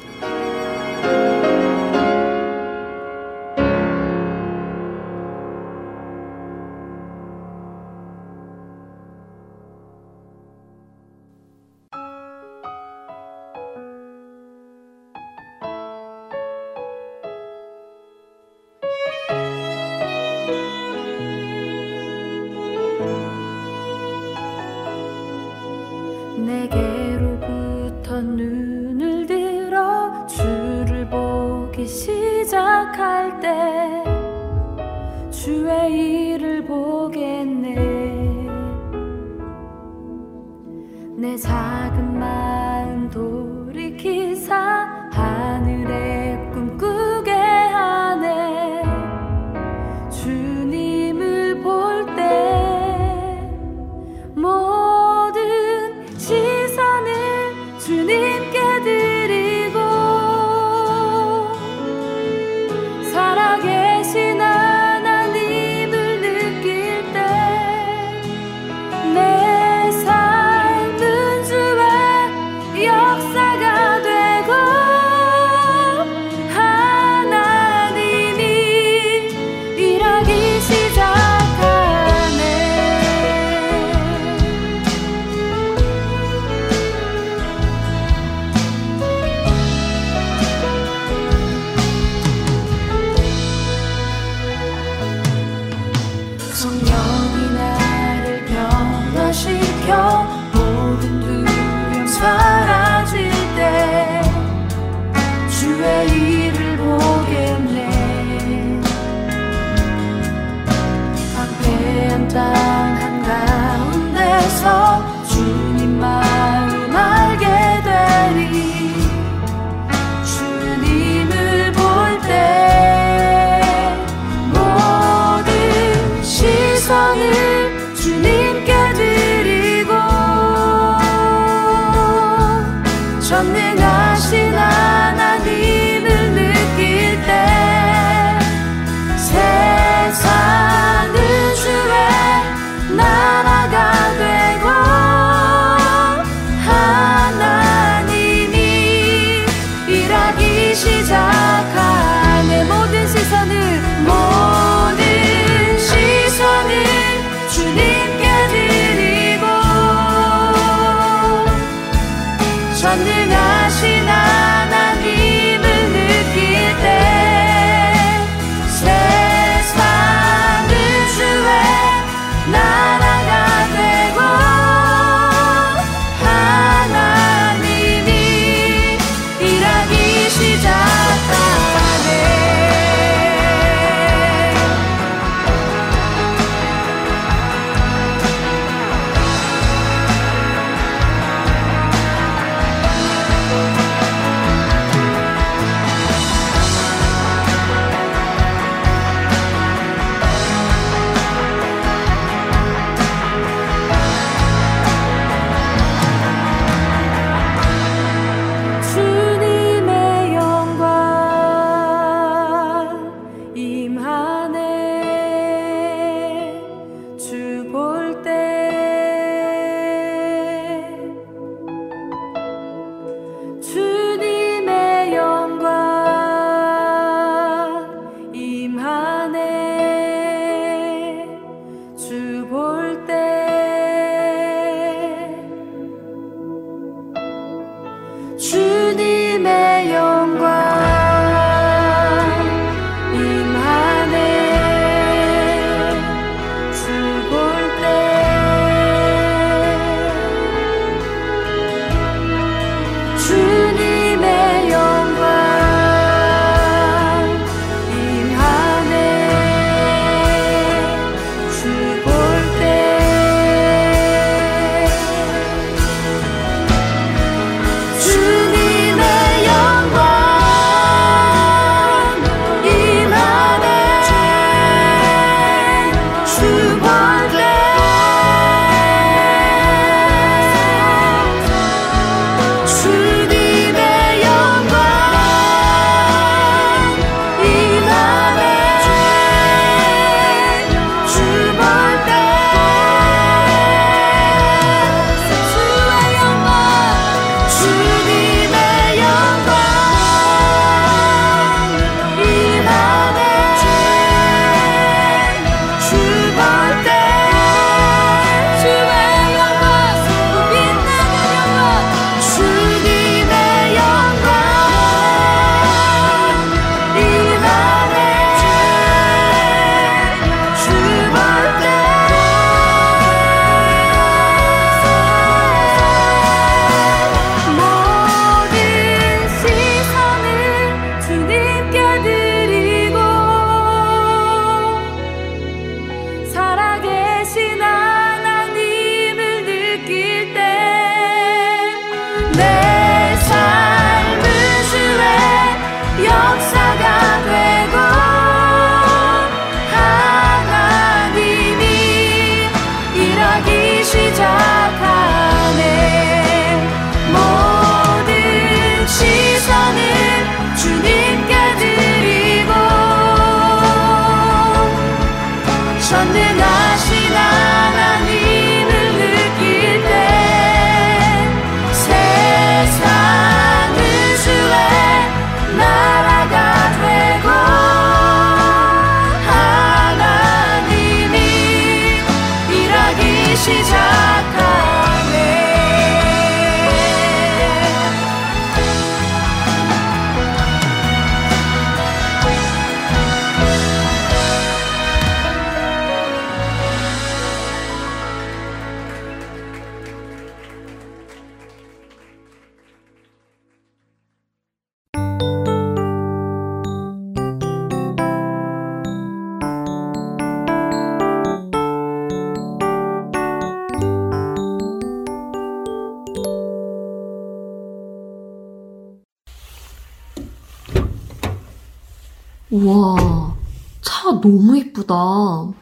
이쁘다.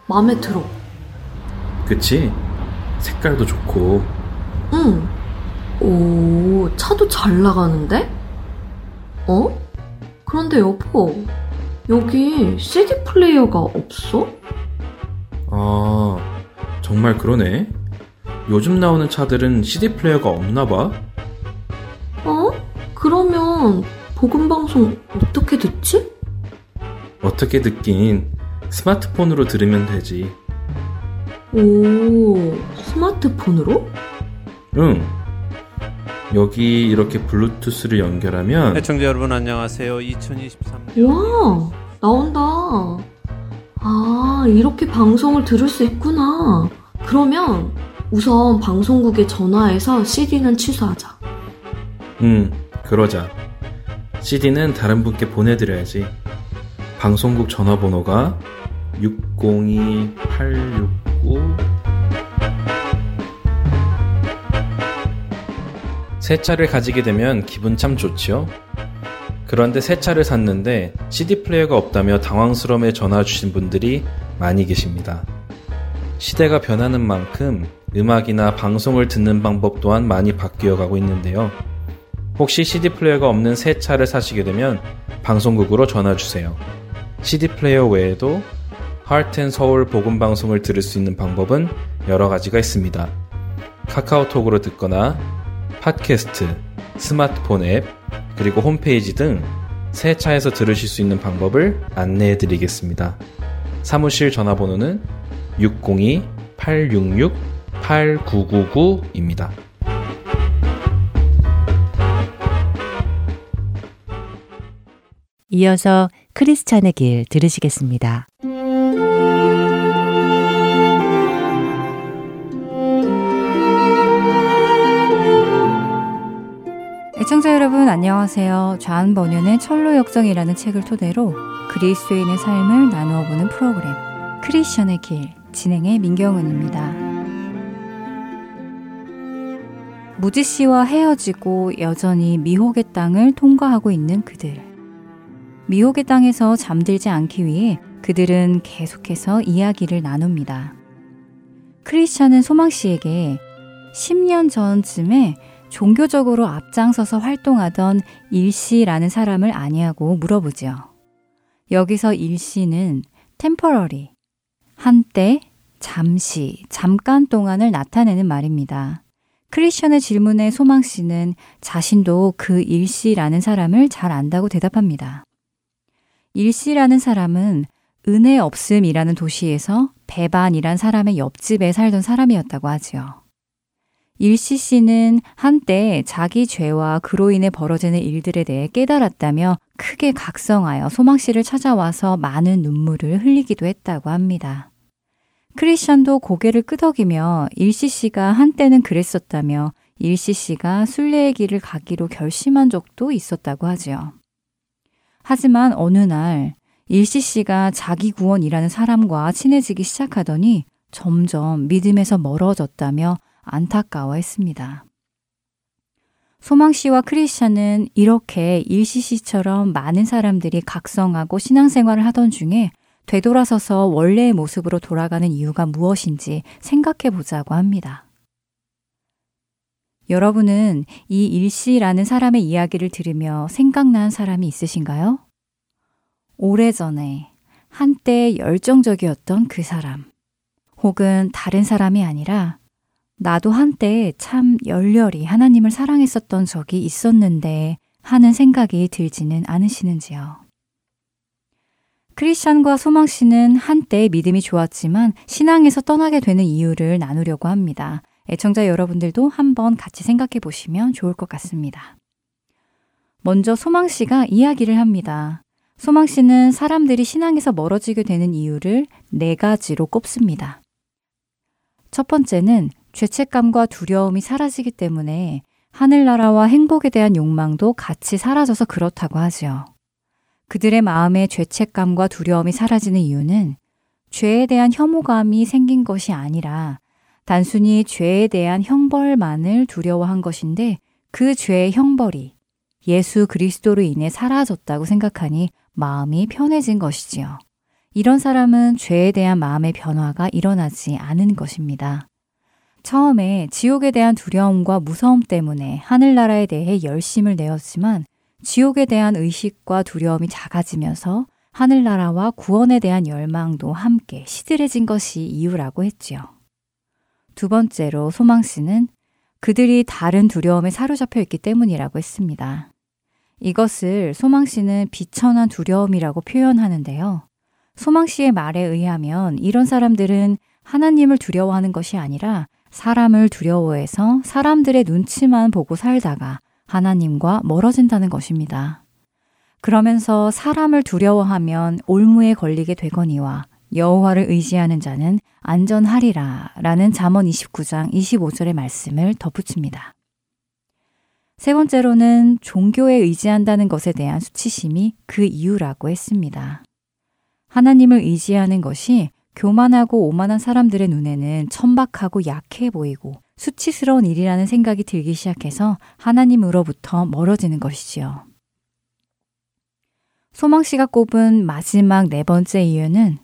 마음에 들어. 그치? 색깔도 좋고. 응. 오, 차도 잘 나가는데? 어? 그런데 여보, 여기 CD 플레이어가 없어? 아, 정말 그러네. 요즘 나오는 차들은 CD 플레이어가 없나 봐. 어? 그러면 복음 방송 어떻게 듣지? 어떻게 듣긴 스마트폰으로 들으면 되지. 오, 스마트폰으로? 응. 여기 이렇게 블루투스를 연결하면 애청자 여러분 안녕하세요. 2023년 와, 나온다. 아, 이렇게 방송을 들을 수 있구나. 그러면 우선 방송국에 전화해서 CD는 취소하자. 응, 그러자. CD는 다른 분께 보내드려야지. 방송국 전화번호가 602869 새 차를 가지게 되면 기분 참 좋지요? 그런데 새 차를 샀는데 CD 플레이어가 없다며 당황스러움에 전화 주신 분들이 많이 계십니다. 시대가 변하는 만큼 음악이나 방송을 듣는 방법 또한 많이 바뀌어 가고 있는데요. 혹시 CD 플레이어가 없는 새 차를 사시게 되면 방송국으로 전화 주세요. CD 플레이어 외에도 하트앤 서울 복음 방송을 들을 수 있는 방법은 여러 가지가 있습니다. 카카오톡으로 듣거나 팟캐스트, 스마트폰 앱, 그리고 홈페이지 등 새 차에서 들으실 수 있는 방법을 안내해 드리겠습니다. 사무실 전화번호는 602-866-8999입니다. 이어서 크리스찬의 길 들으시겠습니다. 애청자 여러분 안녕하세요. 좌한 번연의 철로 역정이라는 책을 토대로 그리스도인의 삶을 나누어 보는 프로그램 크리스천의 길 진행의 민경은입니다. 무지 씨와 헤어지고 여전히 미혹의 땅을 통과하고 있는 그들. 미혹의 땅에서 잠들지 않기 위해 그들은 계속해서 이야기를 나눕니다. 크리스천은 소망 씨에게 10년 전쯤에 종교적으로 앞장서서 활동하던 일씨라는 사람을 아니하고 물어보죠. 여기서 일씨는 temporary, 한때, 잠시, 잠깐 동안을 나타내는 말입니다. 크리스천의 질문에 소망 씨는 자신도 그 일씨라는 사람을 잘 안다고 대답합니다. 일씨라는 사람은 은혜 없음이라는 도시에서 배반이란 사람의 옆집에 살던 사람이었다고 하지요. 일시 씨는 한때 자기 죄와 그로 인해 벌어지는 일들에 대해 깨달았다며 크게 각성하여 소망 씨를 찾아와서 많은 눈물을 흘리기도 했다고 합니다. 크리스천도 고개를 끄덕이며 일시 씨가 한때는 그랬었다며 일시 씨가 순례의 길을 가기로 결심한 적도 있었다고 하지요. 하지만 어느 날 일시 씨가 자기 구원이라는 사람과 친해지기 시작하더니 점점 믿음에서 멀어졌다며 안타까워했습니다. 소망 씨와 크리스찬은 이렇게 일시 씨처럼 많은 사람들이 각성하고 신앙생활을 하던 중에 되돌아서서 원래의 모습으로 돌아가는 이유가 무엇인지 생각해 보자고 합니다. 여러분은 이 일시라는 사람의 이야기를 들으며 생각난 사람이 있으신가요? 오래전에 한때 열정적이었던 그 사람, 혹은 다른 사람이 아니라 나도 한때 참 열렬히 하나님을 사랑했었던 적이 있었는데 하는 생각이 들지는 않으시는지요. 크리스찬과 소망 씨는 한때 믿음이 좋았지만 신앙에서 떠나게 되는 이유를 나누려고 합니다. 애청자 여러분들도 한번 같이 생각해 보시면 좋을 것 같습니다. 먼저 소망 씨가 이야기를 합니다. 소망 씨는 사람들이 신앙에서 멀어지게 되는 이유를 네 가지로 꼽습니다. 첫 번째는 죄책감과 두려움이 사라지기 때문에 하늘나라와 행복에 대한 욕망도 같이 사라져서 그렇다고 하지요. 그들의 마음의 죄책감과 두려움이 사라지는 이유는 죄에 대한 혐오감이 생긴 것이 아니라 단순히 죄에 대한 형벌만을 두려워한 것인데 그 죄의 형벌이 예수 그리스도로 인해 사라졌다고 생각하니 마음이 편해진 것이지요. 이런 사람은 죄에 대한 마음의 변화가 일어나지 않은 것입니다. 처음에 지옥에 대한 두려움과 무서움 때문에 하늘나라에 대해 열심을 내었지만 지옥에 대한 의식과 두려움이 작아지면서 하늘나라와 구원에 대한 열망도 함께 시들해진 것이 이유라고 했지요. 두 번째로 소망 씨는 그들이 다른 두려움에 사로잡혀 있기 때문이라고 했습니다. 이것을 소망 씨는 비천한 두려움이라고 표현하는데요. 소망 씨의 말에 의하면 이런 사람들은 하나님을 두려워하는 것이 아니라 사람을 두려워해서 사람들의 눈치만 보고 살다가 하나님과 멀어진다는 것입니다. 그러면서 사람을 두려워하면 올무에 걸리게 되거니와 여호와를 의지하는 자는 안전하리라 라는 잠언 29장 25절의 말씀을 덧붙입니다. 세 번째로는 종교에 의지한다는 것에 대한 수치심이 그 이유라고 했습니다. 하나님을 의지하는 것이 교만하고 오만한 사람들의 눈에는 천박하고 약해 보이고 수치스러운 일이라는 생각이 들기 시작해서 하나님으로부터 멀어지는 것이지요. 소망 씨가 꼽은 마지막 네 번째 이유는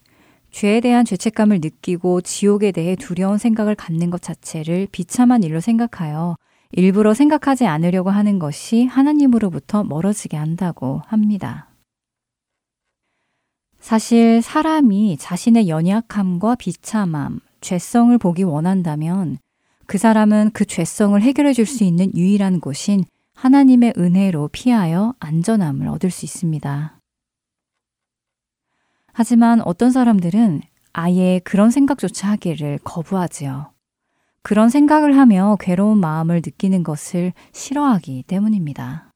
죄에 대한 죄책감을 느끼고 지옥에 대해 두려운 생각을 갖는 것 자체를 비참한 일로 생각하여 일부러 생각하지 않으려고 하는 것이 하나님으로부터 멀어지게 한다고 합니다. 사실 사람이 자신의 연약함과 비참함, 죄성을 보기 원한다면 그 사람은 그 죄성을 해결해 줄 수 있는 유일한 곳인 하나님의 은혜로 피하여 안전함을 얻을 수 있습니다. 하지만 어떤 사람들은 아예 그런 생각조차 하기를 거부하지요. 그런 생각을 하며 괴로운 마음을 느끼는 것을 싫어하기 때문입니다.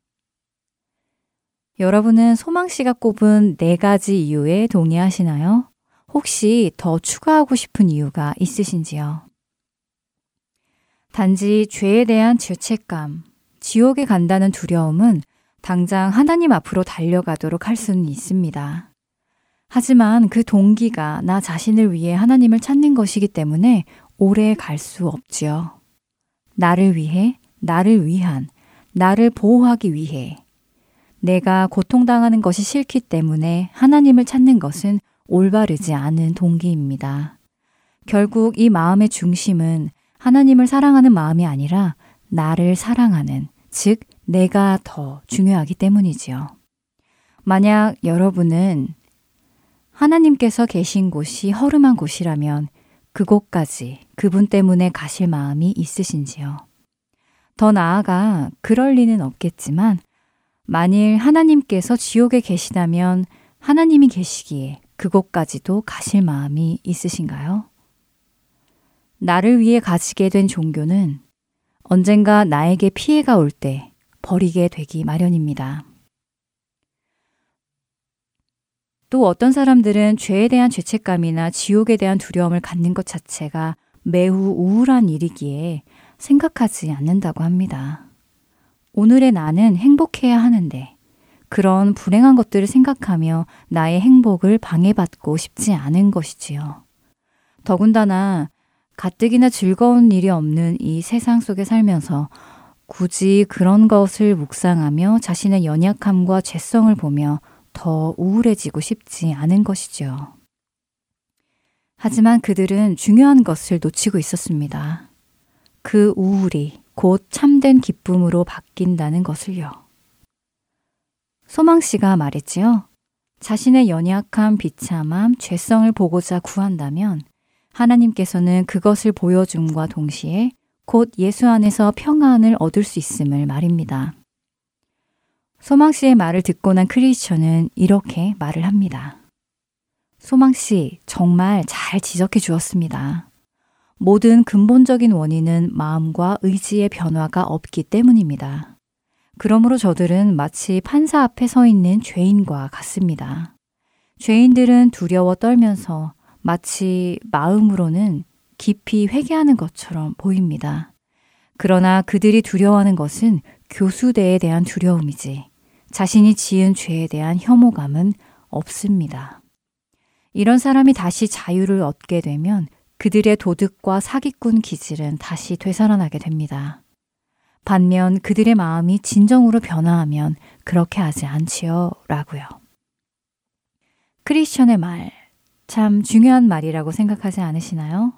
여러분은 소망 씨가 꼽은 네 가지 이유에 동의하시나요? 혹시 더 추가하고 싶은 이유가 있으신지요? 단지 죄에 대한 죄책감, 지옥에 간다는 두려움은 당장 하나님 앞으로 달려가도록 할 수는 있습니다. 하지만 그 동기가 나 자신을 위해 하나님을 찾는 것이기 때문에 오래 갈 수 없지요. 나를 위해, 나를 위한, 나를 보호하기 위해, 내가 고통당하는 것이 싫기 때문에 하나님을 찾는 것은 올바르지 않은 동기입니다. 결국 이 마음의 중심은 하나님을 사랑하는 마음이 아니라 나를 사랑하는, 즉, 내가 더 중요하기 때문이지요. 만약 여러분은 하나님께서 계신 곳이 허름한 곳이라면 그곳까지 그분 때문에 가실 마음이 있으신지요? 더 나아가 그럴 리는 없겠지만 만일 하나님께서 지옥에 계시다면 하나님이 계시기에 그곳까지도 가실 마음이 있으신가요? 나를 위해 가지게 된 종교는 언젠가 나에게 피해가 올 때 버리게 되기 마련입니다. 또 어떤 사람들은 죄에 대한 죄책감이나 지옥에 대한 두려움을 갖는 것 자체가 매우 우울한 일이기에 생각하지 않는다고 합니다. 오늘의 나는 행복해야 하는데 그런 불행한 것들을 생각하며 나의 행복을 방해받고 싶지 않은 것이지요. 더군다나 가뜩이나 즐거운 일이 없는 이 세상 속에 살면서 굳이 그런 것을 묵상하며 자신의 연약함과 죄성을 보며 더 우울해지고 싶지 않은 것이죠. 하지만 그들은 중요한 것을 놓치고 있었습니다. 그 우울이 곧 참된 기쁨으로 바뀐다는 것을요. 소망 씨가 말했지요. 자신의 연약함, 비참함, 죄성을 보고자 구한다면 하나님께서는 그것을 보여줌과 동시에 곧 예수 안에서 평안을 얻을 수 있음을 말입니다. 소망 씨의 말을 듣고 난 크리스천은 이렇게 말을 합니다. 소망 씨 정말 잘 지적해 주었습니다. 모든 근본적인 원인은 마음과 의지의 변화가 없기 때문입니다. 그러므로 저들은 마치 판사 앞에 서 있는 죄인과 같습니다. 죄인들은 두려워 떨면서 마치 마음으로는 깊이 회개하는 것처럼 보입니다. 그러나 그들이 두려워하는 것은 교수대에 대한 두려움이지 자신이 지은 죄에 대한 혐오감은 없습니다. 이런 사람이 다시 자유를 얻게 되면 그들의 도덕과 사기꾼 기질은 다시 되살아나게 됩니다. 반면 그들의 마음이 진정으로 변화하면 그렇게 하지 않지요. 라고요. 크리스천의 말, 참 중요한 말이라고 생각하지 않으시나요?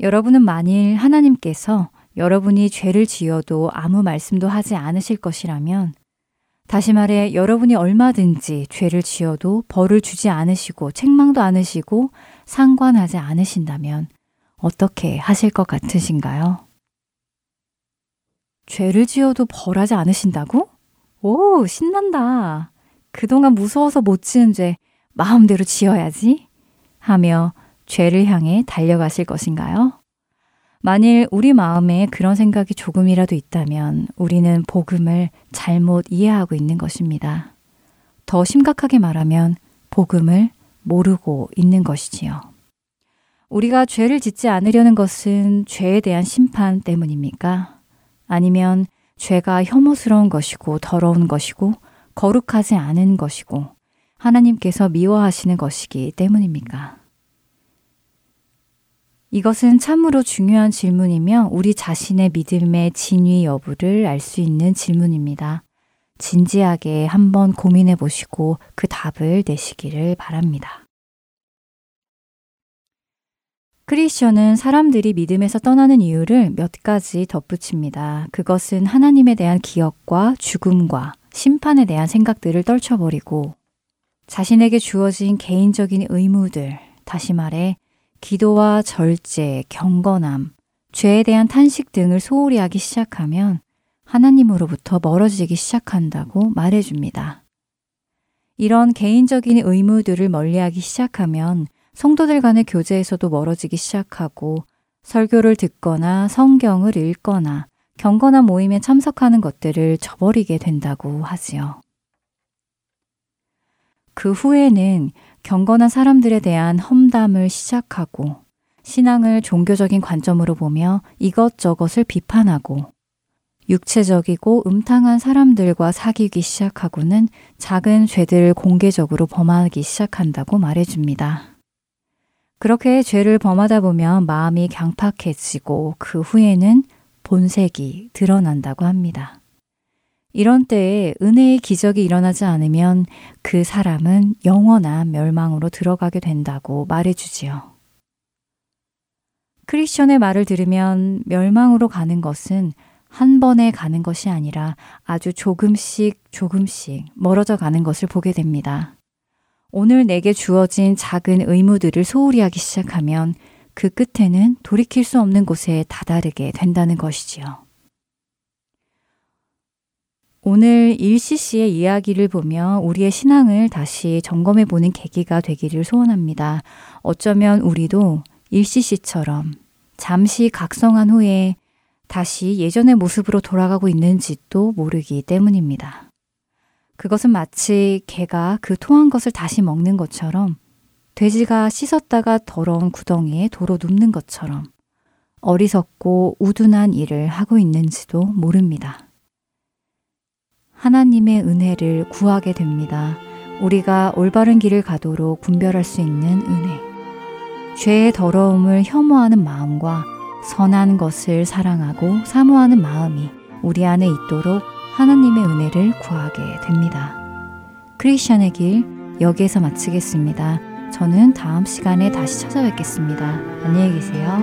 여러분은 만일 하나님께서 여러분이 죄를 지어도 아무 말씀도 하지 않으실 것이라면 다시 말해 여러분이 얼마든지 죄를 지어도 벌을 주지 않으시고 책망도 않으시고 상관하지 않으신다면 어떻게 하실 것 같으신가요? 죄를 지어도 벌하지 않으신다고? 오, 신난다. 그동안 무서워서 못 지은 죄 마음대로 지어야지 하며 죄를 향해 달려가실 것인가요? 만일 우리 마음에 그런 생각이 조금이라도 있다면 우리는 복음을 잘못 이해하고 있는 것입니다. 더 심각하게 말하면 복음을 모르고 있는 것이지요. 우리가 죄를 짓지 않으려는 것은 죄에 대한 심판 때문입니까? 아니면 죄가 혐오스러운 것이고 더러운 것이고 거룩하지 않은 것이고 하나님께서 미워하시는 것이기 때문입니까? 이것은 참으로 중요한 질문이며 우리 자신의 믿음의 진위 여부를 알 수 있는 질문입니다. 진지하게 한번 고민해 보시고 그 답을 내시기를 바랍니다. 크리스천은 사람들이 믿음에서 떠나는 이유를 몇 가지 덧붙입니다. 그것은 하나님에 대한 기억과 죽음과 심판에 대한 생각들을 떨쳐버리고 자신에게 주어진 개인적인 의무들, 다시 말해 기도와 절제, 경건함, 죄에 대한 탄식 등을 소홀히 하기 시작하면 하나님으로부터 멀어지기 시작한다고 말해줍니다. 이런 개인적인 의무들을 멀리하기 시작하면 성도들 간의 교제에서도 멀어지기 시작하고 설교를 듣거나 성경을 읽거나 경건한 모임에 참석하는 것들을 저버리게 된다고 하지요. 그 후에는 경건한 사람들에 대한 험담을 시작하고 신앙을 종교적인 관점으로 보며 이것저것을 비판하고 육체적이고 음탕한 사람들과 사귀기 시작하고는 작은 죄들을 공개적으로 범하기 시작한다고 말해줍니다. 그렇게 죄를 범하다 보면 마음이 강팍해지고 그 후에는 본색이 드러난다고 합니다. 이런 때에 은혜의 기적이 일어나지 않으면 그 사람은 영원한 멸망으로 들어가게 된다고 말해주지요. 크리스천의 말을 들으면 멸망으로 가는 것은 한 번에 가는 것이 아니라 아주 조금씩 조금씩 멀어져 가는 것을 보게 됩니다. 오늘 내게 주어진 작은 의무들을 소홀히 하기 시작하면 그 끝에는 돌이킬 수 없는 곳에 다다르게 된다는 것이지요. 오늘 일시 씨의 이야기를 보며 우리의 신앙을 다시 점검해 보는 계기가 되기를 소원합니다. 어쩌면 우리도 일시 씨처럼 잠시 각성한 후에 다시 예전의 모습으로 돌아가고 있는지도 모르기 때문입니다. 그것은 마치 개가 그 토한 것을 다시 먹는 것처럼 돼지가 씻었다가 더러운 구덩이에 도로 눕는 것처럼 어리석고 우둔한 일을 하고 있는지도 모릅니다. 하나님의 은혜를 구하게 됩니다. 우리가 올바른 길을 가도록 분별할 수 있는 은혜. 죄의 더러움을 혐오하는 마음과 선한 것을 사랑하고 사모하는 마음이 우리 안에 있도록 하나님의 은혜를 구하게 됩니다. 크리스천의 길 여기에서 마치겠습니다. 저는 다음 시간에 다시 찾아뵙겠습니다. 안녕히 계세요.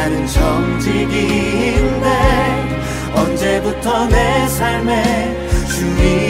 나는 정직이인데 언제부터 내 삶에 주인